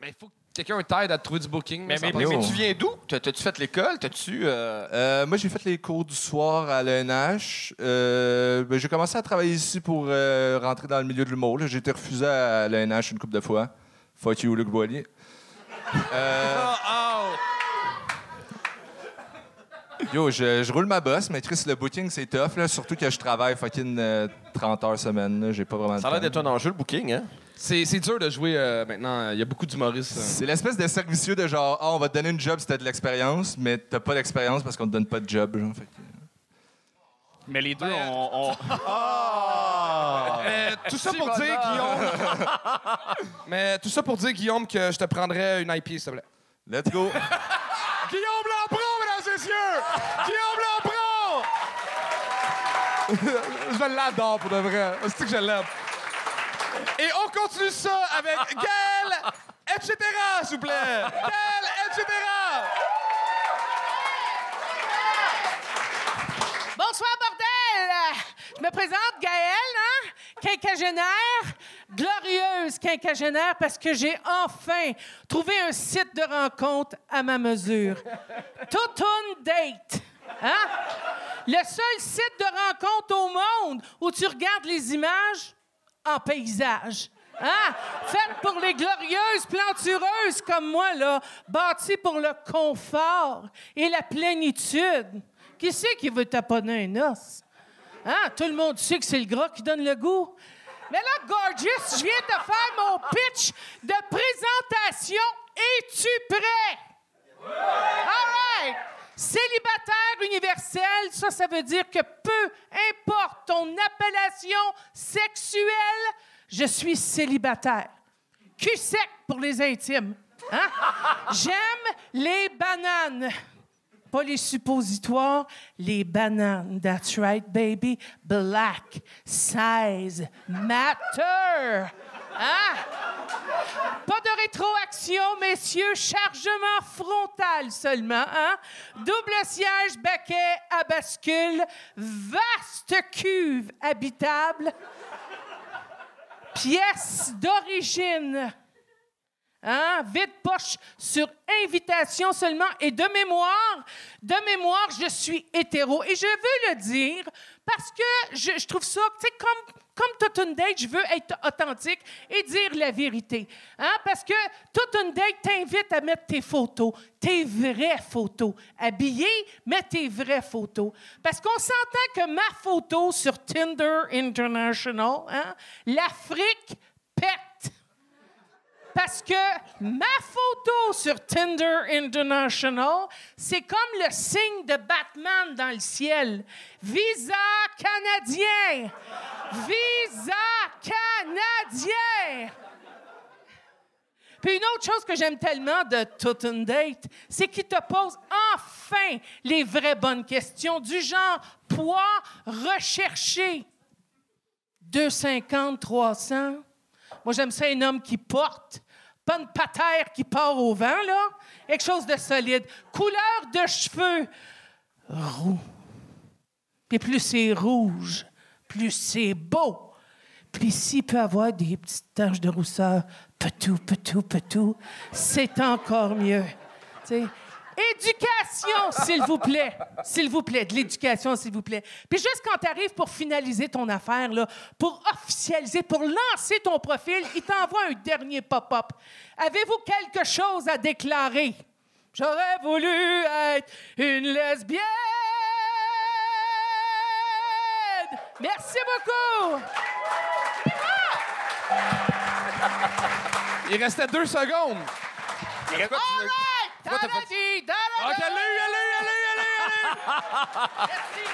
S3: Mais il faut que quelqu'un t'aide à te trouver du booking.
S4: Mais,
S3: ça
S4: mais, tu viens d'où? T'as- T'as-tu fait l'école? T'as-tu. euh,
S8: Euh, moi, j'ai fait les cours du soir à l'ENH. Euh, ben, j'ai commencé à travailler ici pour euh, rentrer dans le milieu de l'humour. J'ai été refusé à l'ENH une couple de fois. Fuck you, Luc Boilly. Euh, Yo, je, je roule ma bosse, mais Chris, le booking, c'est tough, là, surtout que je travaille fucking euh, 30 heures semaine. J'ai pas vraiment
S4: Ça a l'air d'être un enjeu, le booking, hein?
S3: C'est dur de jouer euh, maintenant. Il y a beaucoup d'humoristes. euh.
S8: C'est l'espèce de servicieux de genre, ah, on va te donner une job si t'as de l'expérience, mais t'as pas d'expérience parce qu'on te donne pas de job. genre. Fait que-
S2: Mais les deux, on. on-
S3: Mais tout ça pour dire, Guillaume. Mais tout ça pour dire, Guillaume, que je te prendrais une IP, s'il te plaît.
S8: Let's go!
S3: Guillaume Lampron, mesdames et messieurs! Guillaume Lampron! je l'adore pour de vrai. C'est que je l'aime. Et on continue ça avec Gaël, etc., s'il vous plaît. Gaël, etc.
S10: Bonsoir, bordel! me présente Gaëlle, hein? Quinquagénaire, glorieuse quinquagénaire, parce que j'ai enfin trouvé un site de rencontre à ma mesure. Totoon Date. Hein? Le seul site de rencontre au monde où tu regardes les images en paysage. Hein? Faite pour les glorieuses plantureuses comme moi, là, bâtie pour le confort et la plénitude. Qui c'est qui veut taponner un os? Hein? Tout le monde sait que c'est le gras qui donne le goût. Mais là, Gorgeous, je viens te faire mon pitch de présentation. Es-tu prêt? All right! Célibataire universel, ça, ça veut dire que peu importe ton appellation sexuelle, je suis célibataire. Cul sec pour les intimes. Hein? J'aime les bananes. Pas les suppositoires, les bananes. That's right, baby. Black. Size. Matter. Hein? Pas de rétroaction, messieurs. Chargement frontal seulement. Hein? Double siège, baquet à bascule. Vaste cuve habitable. Pièce d'origine. Hein? Vide poche sur invitation seulement. Et de mémoire, de mémoire, je suis hétéro. Et je veux le dire parce que je, trouve ça, tu comme, comme toute une date, je veux être authentique et dire la vérité. Hein? Parce que toute une date t'invite à mettre tes photos, tes vraies photos. Habillé, mets tes vraies photos. Parce qu'on s'entend que ma photo sur Tinder International, hein, l'Afrique. Parce que ma photo sur Tinder International, c'est comme le signe de Batman dans le ciel. Visa canadien. Visa canadien. Puis une autre chose que j'aime tellement de Tout une Date, c'est qu'il te pose enfin les vraies bonnes questions du genre poids recherché. 250, 300. Moi, j'aime ça un homme qui porte, pas une patère qui part au vent, là. Quelque chose de solide. Couleur de cheveux, roux. Puis plus c'est rouge, plus c'est beau. Puis s'il peut avoir des petites taches de rousseur, petou, petou, petou, c'est encore mieux. Éducation, s'il vous plaît. S'il vous plaît, de l'éducation, s'il vous plaît. Puis juste quand tu arrives pour finaliser ton affaire, là, pour officialiser, pour lancer ton profil, il t'envoie un dernier pop-up. Avez-vous quelque chose à déclarer? J'aurais voulu être une lesbienne. Merci beaucoup.
S3: Il restait deux secondes.
S10: All right. Ta-da-di, da-da-da.
S3: OK, allez, allez, allez, allez, allez.
S10: Merci.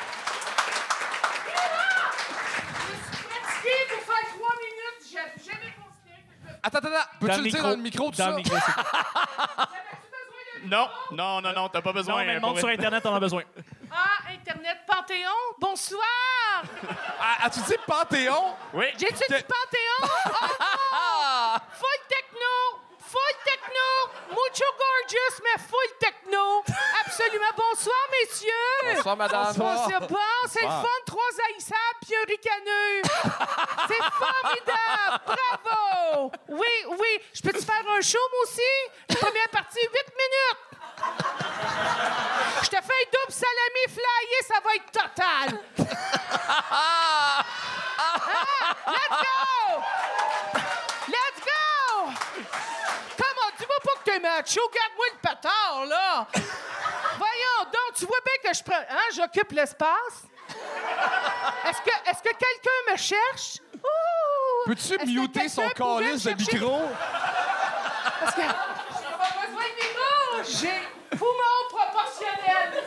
S10: Je suis fatiguée pour faire trois minutes. J'ai jamais considéré que je me
S3: Attends, attends, attends. Peux-tu le dire dans le micro, tout
S11: Dans
S3: ça?
S11: le micro, Non, non, non, non, t'as pas besoin.
S6: Non, mais le
S11: pour
S6: monde sur. Internet en a besoin.
S10: Ah, Internet Panthéon, bonsoir!
S3: Ah, As-tu dit Panthéon?
S11: Oui.
S10: J'ai-tu dit Panthéon? Oh non! Full techno! Full techno! Mucho gorgeous, mais full techno! Absolument. Bonsoir, messieurs!
S4: Bonsoir, madame.
S10: Bonsoir, c'est bon, c'est le fun, trois haïssables puis un ricaneux. C'est formidable! Bravo! Oui, oui. Je peux-tu faire un show, moi aussi? Première partie, 8 minutes. Je te fais un double salami flyé, ça va être total. Ah! Let's go! Let's go! Comment? Dis-moi pas que t'es macho. Garde-moi le patard, là? Voyons donc, tu vois bien que je prends... Hein, j'occupe l'espace. Est-ce que, est-ce que quelqu'un me cherche?
S3: Peux-tu muter son calice de micro?
S10: Parce que j'ai pas besoin de micro. J'ai poumon proportionnel.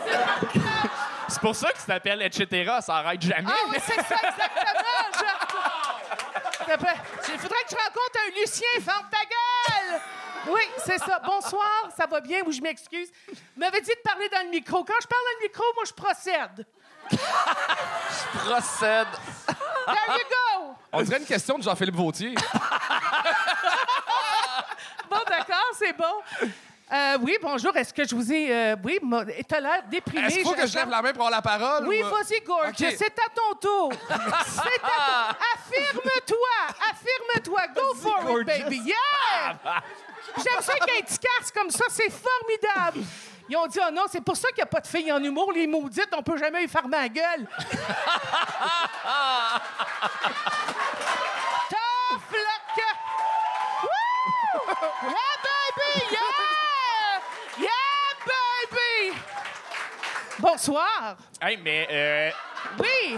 S11: C'est pour ça que ça s'appelle etc. Ça arrête jamais.
S10: Ah oui, c'est ça, exactement. Je... Il faudrait que tu rencontres un Lucien! Oui, c'est ça. Bonsoir, ça va bien? Oui, je m'excuse? Vous m'avez dit de parler dans le micro? Quand je parle dans le micro, moi, je procède.
S4: Procède.
S10: There you go!
S3: On dirait une question de Jean-Philippe Vautier.
S10: Bon, d'accord, c'est bon. Euh, oui, bonjour. Est-ce que je vous ai. euh, oui, t'as l'air déprimé.
S3: Est-ce qu'il faut que je lève la main pour avoir la parole?
S10: Oui,
S3: ou, euh?
S10: vas-y, Gorgeous.
S3: OK.
S10: C'est à ton tour. C'est à ton... Affirme-toi. Affirme-toi. Go for it, baby. Yeah! J'aime ça qu'il y ait comme ça. C'est formidable. Ils ont dit, oh non, c'est pour ça qu'il n'y a pas de filles en humour. Les maudites, on peut jamais y fermer la gueule. Tough luck. Woo! Yeah, baby! Yeah! Yeah, baby! Bonsoir.
S2: Hey, mais euh,
S10: Oui.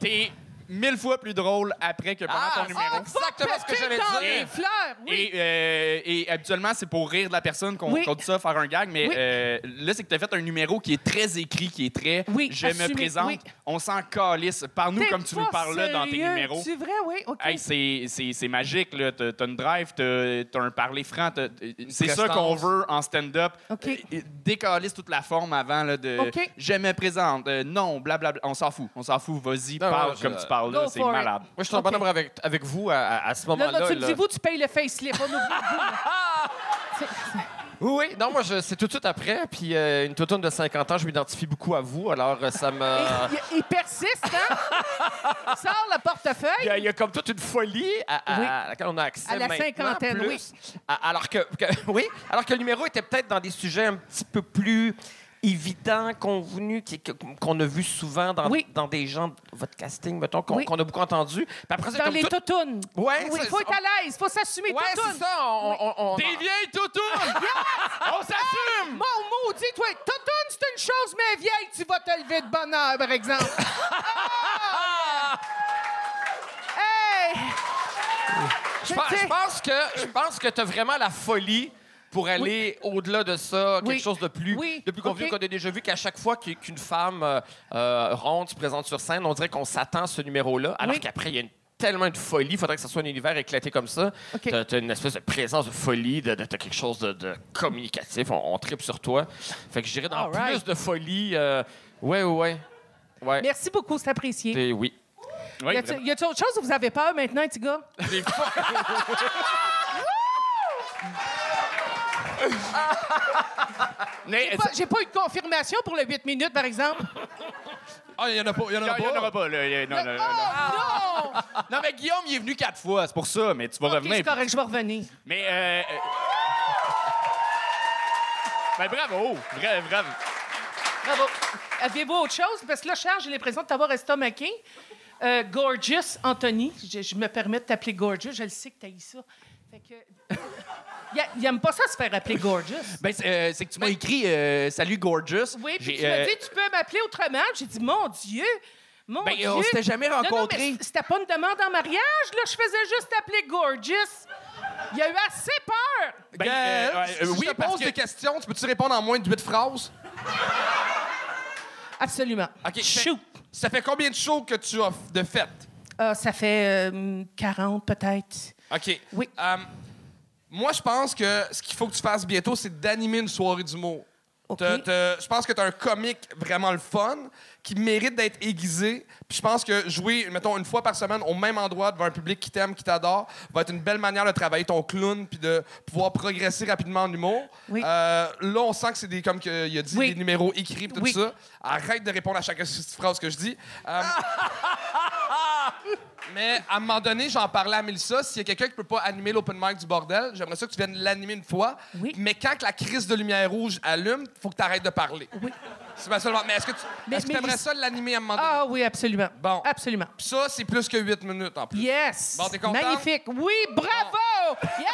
S2: t'es mille fois plus drôle après que pendant
S4: Ah,
S2: ton numéro.
S10: Va
S4: Exactement ce que j'allais dire.
S10: les fleurs. Oui.
S2: Et, euh, et habituellement, c'est pour rire de la personne qu'on
S10: Oui.
S2: qu'on dit ça, faire un gag, mais
S10: Oui.
S2: euh, là, c'est que tu as fait un numéro qui est très écrit, qui est très
S10: Oui,
S2: Je
S10: assumé,
S2: me présente.
S10: oui.
S2: On s'en calisse. Parle-nous comme tu nous parles là dans tes numéros.
S10: C'est vrai, oui, OK.
S2: Hey, c'est- magique, là. T'as t'as une drive, t'as un parler franc. C'est ça qu'on veut en stand-up.
S10: OK.
S2: Euh, Décalisse toute la forme avant là, de
S10: OK.
S2: je me présente. euh, non, blablabla. On s'en fout. On s'en fout. Vas-y, parle comme tu parles là.
S10: Go
S2: C'est
S10: for it.
S2: malade.
S4: Moi, je suis en bon nombre avec, avec vous à, à- à ce
S10: Là,
S4: moment-là.
S10: là, tu me
S4: là.
S10: dis, vous, tu payes le facelift. On oublie vous. là. C'est-
S4: Oui, oui. Non, moi, je- c'est tout de suite après. Puis euh, une toutoune de 50 ans, je m'identifie beaucoup à vous. Alors, euh, ça me...
S10: Il, il persiste, hein? Sors le
S4: Il
S10: portefeuille.
S4: y, a, il y a comme toute une folie à, à-
S10: Oui.
S4: à laquelle on a accès
S10: À la
S4: maintenant,
S10: cinquantaine,
S4: plus.
S10: oui.
S4: À- alors que, que- oui, alors que le numéro était peut-être dans des sujets un petit peu plus qui- que- qu'on a vu souvent dans,
S10: Oui.
S4: dans des gens de votre casting, mettons, qu'on
S10: Oui.
S4: a beaucoup entendu. Puis après, c'est
S10: Dans
S4: comme
S10: les
S4: tout-
S10: toutounes.
S4: Ouais,
S10: Oui, il faut être à l'aise. Il faut s'assumer
S4: Ouais, c'est ça. On, on- on-
S2: Des vieilles toutounes! On s'assume!
S10: Mon maudit, toi, toutoune, c'est une chose, mais vieille, tu vas te lever de bonne heure, par exemple. Ah! Hey!
S4: Je pense, je pense que je pense que tu as vraiment la folie pour aller au-delà de ça, quelque
S10: Oui.
S4: chose de plus,
S10: Oui.
S4: de plus convenu
S10: OK.
S4: qu'on a déjà vu qu'à chaque fois qu'une femme euh, euh, ronde se présente sur scène, on dirait qu'on s'attend à ce numéro-là, alors
S10: Oui.
S4: qu'après, il y a une- tellement de folie, il faudrait que ce soit un univers éclaté comme ça.
S10: OK.
S4: Tu as, une espèce de présence de folie, de, de- t'as quelque chose de, de communicatif, on, on tripe sur toi. Fait que j'irais dans
S10: All right.
S4: plus de folie. euh, ouais, ouais, ouais. Ouais.
S10: Merci beaucoup, c'est apprécié.
S4: Et oui.
S2: Oui,
S10: y a-t-il y a-t-il autre chose? Ou vous avez peur maintenant, petit gars? Pas- J'ai pas eu de confirmation pour le 8 minutes, par exemple.
S3: Ah, il y en a pas. Il y en
S2: il
S3: a
S2: n'y en
S3: pas.
S2: aura pas. Là. Y a- Non, non, non, non.
S10: Oh, non!
S2: Non, mais Guillaume, il est venu quatre fois. C'est pour ça, mais tu vas
S10: OK,
S2: revenir.
S10: c'est correct, je vais revenir.
S2: Mais. Euh... euh, Ben, bravo! Bra- bravo!
S10: Bravo. Avez-vous autre chose? Parce que là, Charles, j'ai l'impression de t'avoir estomaqué. Euh, Gorgeous Anthony, je, je me permets de t'appeler Gorgeous, je le sais que t'as eu ça. Fait que. il, a- il aime pas ça se faire appeler Gorgeous.
S2: Ben, c'est euh, que tu m'as écrit euh, Salut, gorgeous.
S10: Oui, puis tu m'as
S2: euh,
S10: dit, tu peux m'appeler autrement. J'ai dit, mon Dieu! Mon
S2: Ben,
S10: Dieu!
S2: on s'était jamais rencontrés.
S10: c'était pas une demande en mariage, là. Je faisais juste t'appeler Gorgeous. Il a eu assez peur.
S2: Ben, euh, euh, oui,
S3: je te pose
S2: que-
S3: des questions, tu peux-tu répondre en moins de huit phrases?
S10: Absolument.
S3: OK.
S10: Shoot.
S3: Ça fait combien de shows que tu as de faites?
S10: Ah, ça fait euh, 40 peut-être.
S3: OK.
S10: Oui.
S3: Euh, moi, je pense que ce qu'il faut que tu fasses bientôt, c'est d'animer une soirée d'humour.
S10: OK.
S3: T'as- t'as- Je pense que tu as un comique vraiment le fun qui mérite d'être aiguisé. Puis je pense que jouer, mettons, une fois par semaine au même endroit devant un public qui t'aime, qui t'adore, va être une belle manière de travailler ton clown puis de pouvoir progresser rapidement en humour.
S10: Oui.
S3: Euh, là, on sent que c'est des, comme il a dit,
S10: Oui.
S3: des numéros écrits tout
S10: Oui.
S3: ça. Arrête de répondre à chaque phrase que je dis. Euh, mais à un moment donné, j'en parlais à Mélissa. S'il y a quelqu'un qui peut pas animer l'open mic du bordel, j'aimerais ça que tu viennes l'animer une fois.
S10: Oui.
S3: Mais quand que la crise de lumière rouge allume, faut que tu arrêtes de parler.
S10: Oui.
S3: C'est ma seule... Mais est-ce que tu
S10: Mais-
S3: est-ce que
S10: mais-
S3: aimerais ça l'animer à un moment donné?
S10: Ah oui, absolument.
S3: Bon.
S10: Absolument.
S3: Puis ça, c'est plus que 8 minutes en plus.
S10: Yes!
S3: Bon, t'es contente?
S10: Magnifique. Oui, bravo! Yeah!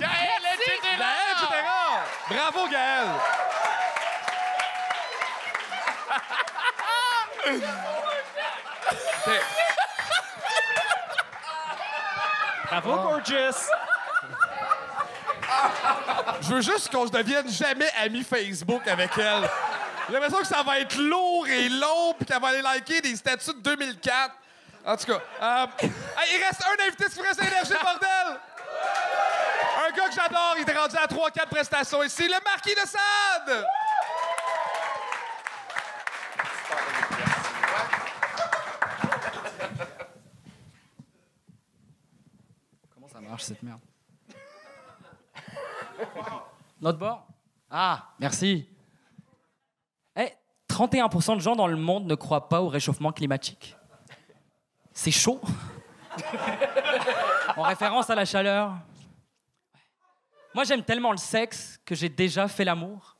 S2: Gaël, etc.
S3: Gaël, etc. Bravo, Gaël!
S11: Bravo, gorgeous!
S3: Je veux juste qu'on se devienne jamais amis Facebook avec elle. J'ai l'impression que ça va être lourd et long, puis qu'elle va aller liker des statuts de 2004. En tout cas, euh, il reste un invité Express Énergie, bordel! Un gars que j'adore, il est rendu à 3-4 prestations ici, le Marquis de Sade!
S12: Comment ça marche cette merde? Notre bord Ah, merci. Eh, 31% de gens dans le monde ne croient pas au réchauffement climatique. C'est chaud. en référence à la chaleur. Moi, j'aime tellement le sexe que j'ai déjà fait l'amour.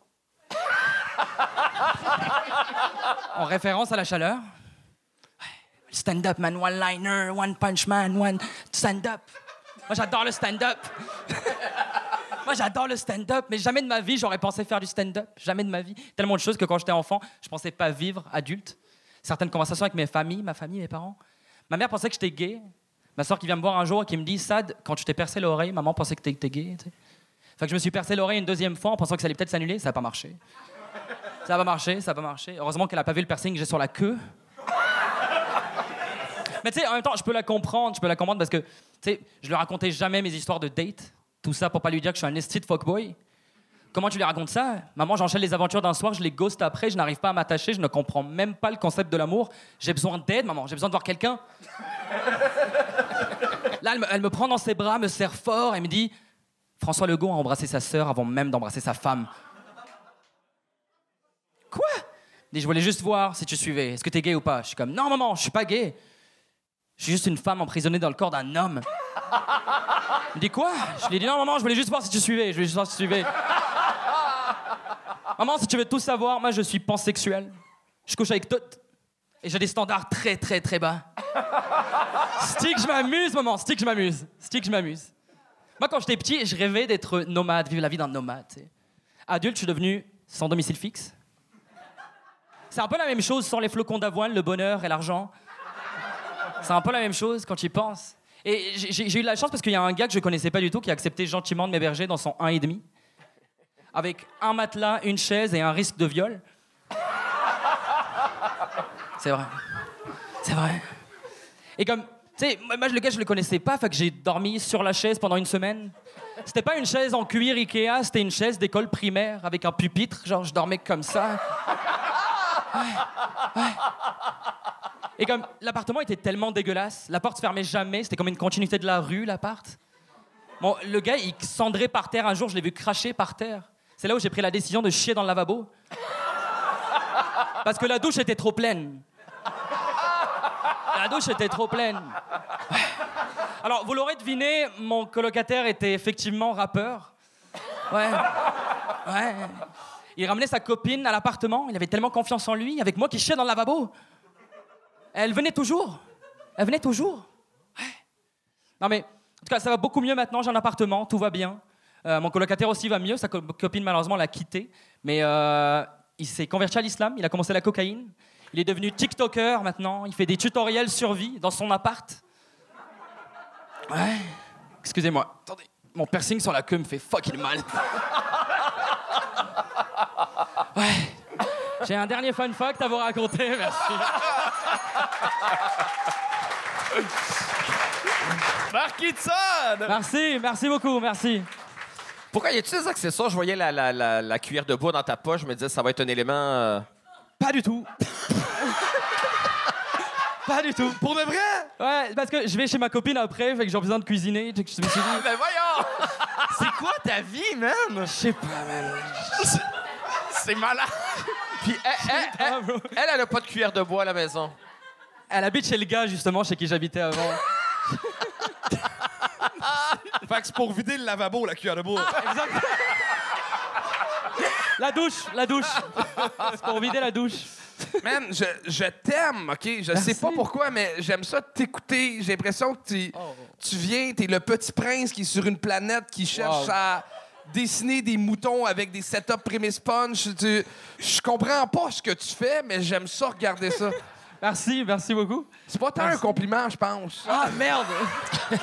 S12: en référence à la chaleur. Stand-up, man. One-liner, one-punch man, one stand-up. Moi, j'adore le stand-up. Moi, j'adore le stand-up, mais jamais de ma vie, j'aurais pensé faire du stand-up. Jamais de ma vie. Tellement de choses que quand j'étais enfant, je pensais pas vivre adulte. Certaines conversations avec mes familles, ma famille, mes parents. Ma mère pensait que j'étais gay. Ma soeur qui vient me voir un jour et qui me dit Sad, quand tu t'es percé l'oreille, maman pensait que t'étais gay. tu sais. Fait que je me suis percé l'oreille une deuxième fois en pensant que ça allait peut-être s'annuler. Ça n'a pas marché. Ça n'a pas marché, ça n'a pas marché. Heureusement qu'elle n'a pas vu le piercing que j'ai sur la queue. Mais tu sais, en même temps, je peux la comprendre, je peux la comprendre parce que, tu sais, je lui racontais jamais mes histoires de date. Tout ça pour pas lui dire que je suis un esti de fuckboy. Comment tu lui racontes ça? Maman, j'enchaîne les aventures d'un soir, je les ghost après, je n'arrive pas à m'attacher, je ne comprends même pas le concept de l'amour. J'ai besoin d'aide, maman, j'ai besoin de voir quelqu'un. Là, elle me, elle me prend dans ses bras, me serre fort et me dit François Legault a embrassé sa sœur avant même d'embrasser sa femme. Quoi? Dit, je voulais juste voir si tu suivais. Est-ce que t'es gay ou pas? Je suis comme, non, maman, je suis pas gay. Je suis juste une femme emprisonnée dans le corps d'un homme. Me dit, quoi? Je lui ai dit, non, maman, je voulais juste voir si tu suivais. Je voulais juste si tu suivais. maman, si tu veux tout savoir, moi, je suis pansexuel. Je couche avec toutes. Et j'ai des standards très, très, très bas. Stick, je m'amuse, maman. Stick, je m'amuse. Stick, je m'amuse. Moi, quand j'étais petit, je rêvais d'être nomade, vivre la vie d'un nomade. Adulte, je suis devenu sans domicile fixe. C'est un peu la même chose sans les flocons d'avoine, le bonheur et l'argent. C'est un peu la même chose quand tu y penses. Et j'ai eu la chance parce qu'il y a un gars que je connaissais pas du tout qui a accepté gentiment de m'héberger dans son 1,5. Avec un matelas, une chaise et un risque de viol. C'est vrai. C'est vrai. Et comme, tu sais, moi, le gars, je le connaissais pas, fait que j'ai dormi sur la chaise pendant une semaine. C'était pas une chaise en cuir Ikea, c'était une chaise d'école primaire avec un pupitre. Genre, je dormais comme ça. Et comme l'appartement était tellement dégueulasse, la porte se fermait jamais, c'était comme une continuité de la rue, l'appart. Bon, le gars, il cendrait par terre un jour, je l'ai vu cracher par terre. C'est là où j'ai pris la décision de chier dans le lavabo. Parce que la douche était trop pleine. La douche était trop pleine. Alors, vous l'aurez deviné, mon colocataire était effectivement rappeur. Ouais. Ouais. Il ramenait sa copine à l'appartement. Il avait tellement confiance en lui, avec moi qui chiais dans le lavabo. Elle venait toujours. Elle venait toujours. Ouais. Non, mais en tout cas, ça va beaucoup mieux maintenant. J'ai un appartement, tout va bien. Euh, mon colocataire aussi va mieux. Sa co- copine, malheureusement, l'a quitté. Mais euh, il s'est converti à l'islam. Il a commencé la cocaïne. Il est devenu TikToker maintenant. Il fait des tutoriels survie dans son appart. Ouais. Excusez-moi. Attendez. Mon piercing sur la queue me fait fucking mal. Ouais. J'ai un dernier fun fact à vous raconter. Merci.
S2: Marquitson!
S12: Merci, merci beaucoup, merci.
S4: Pourquoi y a-tu des accessoires? Je voyais la, la, la, la cuillère de bois dans ta poche. Je me disais, ça va être un élément. euh,
S12: Pas du tout. Pas du tout.
S2: Pour de vrai?
S12: Ouais, parce que je vais chez ma copine après, fait que j'ai besoin de cuisiner. Je me suis dit,
S2: Ben voyons! C'est quoi ta vie, man?
S12: je sais pas, man.
S2: C'est malade!
S4: Puis elle, elle, elle,
S12: Ah, bro.
S4: elle, elle a pas de cuillère de bois à la maison.
S12: Elle habite chez le gars, justement, chez qui j'habitais avant.
S2: Fait que c'est pour vider le lavabo, la cuillère de bois.
S12: Exact. La douche, la douche. C'est pour vider la douche.
S3: Man, je, je t'aime, OK? Je sais pas pourquoi, mais j'aime ça t'écouter. J'ai l'impression que tu, tu viens, t'es le petit prince qui est sur une planète qui cherche
S12: Wow.
S3: à dessiner des moutons avec des setups prémices punch. Tu- Je comprends pas ce que tu fais, mais j'aime ça regarder ça.
S12: Merci, merci beaucoup.
S3: C'est pas tant un compliment, je pense.
S12: Ah, merde.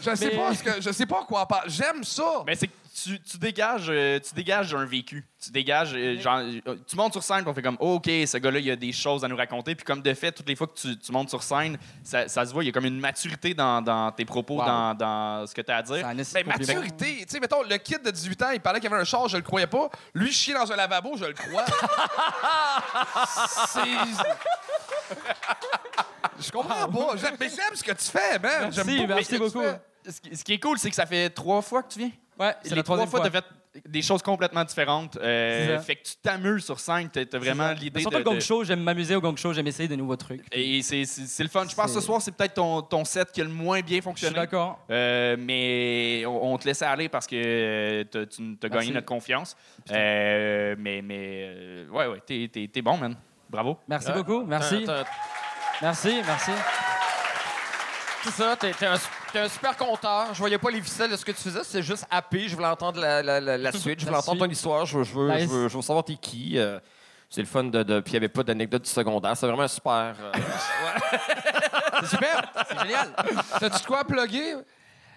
S3: Je sais
S12: mais-
S3: pas ce que je sais pas quoi parler. J'aime ça.
S2: Mais c'est tu, tu dégages euh, tu dégages un vécu. Tu dégages euh, genre euh, tu montes sur scène puis on fait comme oh, OK, ce gars-là, il y a des choses à nous raconter puis comme de fait toutes les fois que tu, tu montes sur scène, ça, ça se voit, il y a comme une maturité dans, dans tes propos,
S12: Wow.
S2: dans, dans ce que tu as à dire.
S12: Esti
S3: Ben, maturité. Tu sais, mettons, le kid de 18 ans, il parlait qu'il y avait un char, je le croyais pas. Lui, chier dans un lavabo, je le crois. C'est. Je comprends pas. J'aime- Mais j'aime ce que tu fais, man.
S12: Merci,
S3: J'aime
S12: merci beaucoup.
S2: ce qui est cool, c'est que ça fait trois fois que tu viens.
S12: Ouais, c'est
S2: les
S12: la
S2: trois
S12: troisième
S2: fois,
S12: fois.
S2: t'as fait des choses complètement différentes. Euh,
S12: C'est ça.
S2: fait que tu t'amuses sur scène. T'as t'as vraiment
S12: Mais
S2: l'idée
S12: Surtout
S2: de...
S12: le gong show, j'aime m'amuser au gong show, j'aime essayer de nouveaux trucs.
S2: Et c'est c'est- c'est le fun. Je pense que ce soir, c'est peut-être ton, ton set qui a le moins bien
S12: Je suis
S2: fonctionné.
S12: d'accord.
S2: Euh, mais on, on te laissait aller parce que euh, tu as gagné notre confiance. Euh, mais mais ouais, ouais, t'es t'es- t'es bon, man. Bravo.
S12: Merci beaucoup, merci.
S4: T'as- t'as-
S12: Merci, merci.
S4: C'est ça, t'es un, super conteur. Je voyais pas les ficelles de ce que tu faisais, c'est juste happé. Je voulais entendre la, la- la- la suite, je voulais
S12: La
S4: entendre ton histoire, je veux, je veux,
S12: Nice.
S4: je veux- je veux savoir t'es qui. euh, c'est le fun de. de- Puis il n'y avait pas d'anecdote du secondaire. C'est vraiment un super. euh,
S12: C'est super, c'est génial.
S3: T'as-tu de quoi à plugger?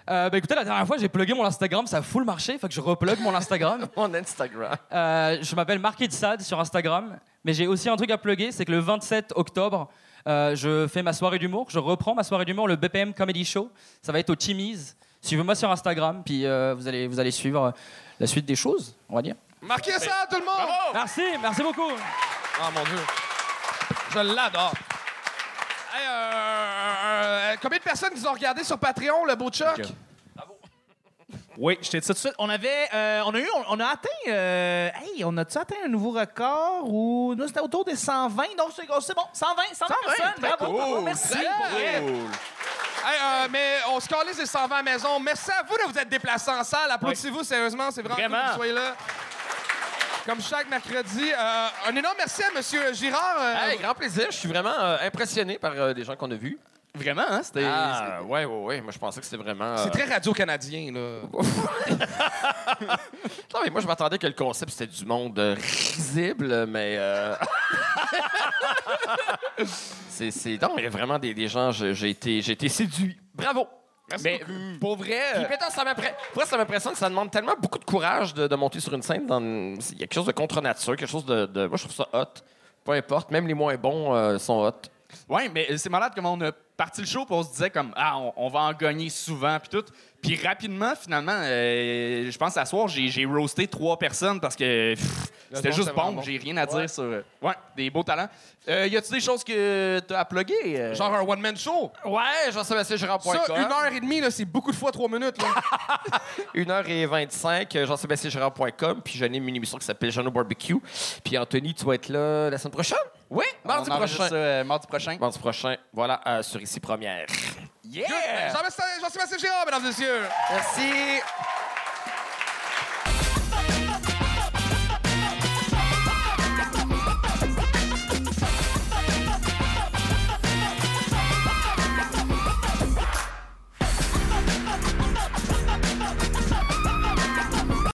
S12: Euh, ben écoutez, la dernière fois, j'ai plugué mon Instagram, ça a full marché, fait que je replug mon Instagram.
S4: mon Instagram.
S12: Euh, je m'appelle Marc Sad sur Instagram, mais j'ai aussi un truc à plugger, c'est que le 27 octobre, euh, je fais ma soirée d'humour, je reprends ma soirée d'humour, le BPM Comedy Show. Ça va être au Timmy's. Suivez-moi sur Instagram, puis euh, vous, allez, vous allez suivre euh, la suite des choses, on va dire.
S3: Marquez ça, tout le monde!
S12: Merci, merci beaucoup.
S3: Ah, mon Dieu. Je l'adore. Hey, euh, euh, combien de personnes qui ont regardé sur Patreon, le beau Chuck?
S11: Oui, je t'ai dit ça tout de suite. On avait, euh, on a eu, on, on a atteint, euh, hey, on a-tu atteint un nouveau record ou nous c'était autour des 120, donc c'est bon, 120, 120, personnes, bravo, bravo, merci. vrai.
S3: Hey, euh, mais on se les 120 à la maison. Merci à vous de vous être déplacés en salle. Applaudissez-vous, sérieusement. C'est vraiment, cool
S11: Vraiment.
S3: que vous soyez là. Comme chaque mercredi. Euh, un énorme merci à M. Girard. euh,
S4: Hey, grand plaisir. Je suis vraiment euh, impressionné par euh, les gens qu'on a vus.
S2: Vraiment, hein? C'était.
S4: Ah, ouais, ouais, ouais. Moi, je pensais que c'était vraiment.
S3: C'est
S4: euh,
S3: très radio-canadien, là.
S4: Non, mais moi, je m'attendais que le concept, c'était du monde euh, risible, mais. euh, c'est. Non, mais vraiment des, des gens, j'ai été, j'ai été séduit. Bravo! Merci
S2: Mais
S4: beaucoup.
S2: pour vrai.
S4: Puis,
S2: euh,
S4: ça pour vrai, ça m'impressionne, ça demande tellement beaucoup de courage de, de monter sur une scène. dans- Il y a quelque chose de contre-nature, quelque chose de, de- Moi, je trouve ça hot. Peu importe, même les moins bons euh, sont hot.
S2: Ouais, mais c'est malade comment on a parti le show puis on se disait comme ah on, on va en gagner souvent puis tout. Puis rapidement finalement, euh, je pense à soir j'ai j'ai roasté trois personnes parce que c'était juste bon.
S3: bon.
S2: J'ai rien à dire sur. euh, Ouais, des beaux talents. Euh, y a-tu des choses que t'as à plugger? euh?
S3: Genre un one-man show?
S4: Ouais, Jean-Sébastien Girard.com.
S3: Ça, une heure et demie, là, c'est beaucoup de fois trois minutes. Là.
S4: 1h25, euh, jean-sébastien Girard.com, puis j'anime une émission qui s'appelle Jean au Barbecue. Puis Anthony, tu vas être là la semaine prochaine?
S2: Oui,
S4: Mardi prochain.
S2: ça, euh, mardi prochain.
S4: Mardi prochain, voilà, euh, sur Ici Première.
S2: Yeah!
S3: Jean-Sébastien Girard, mesdames et messieurs.
S4: Merci!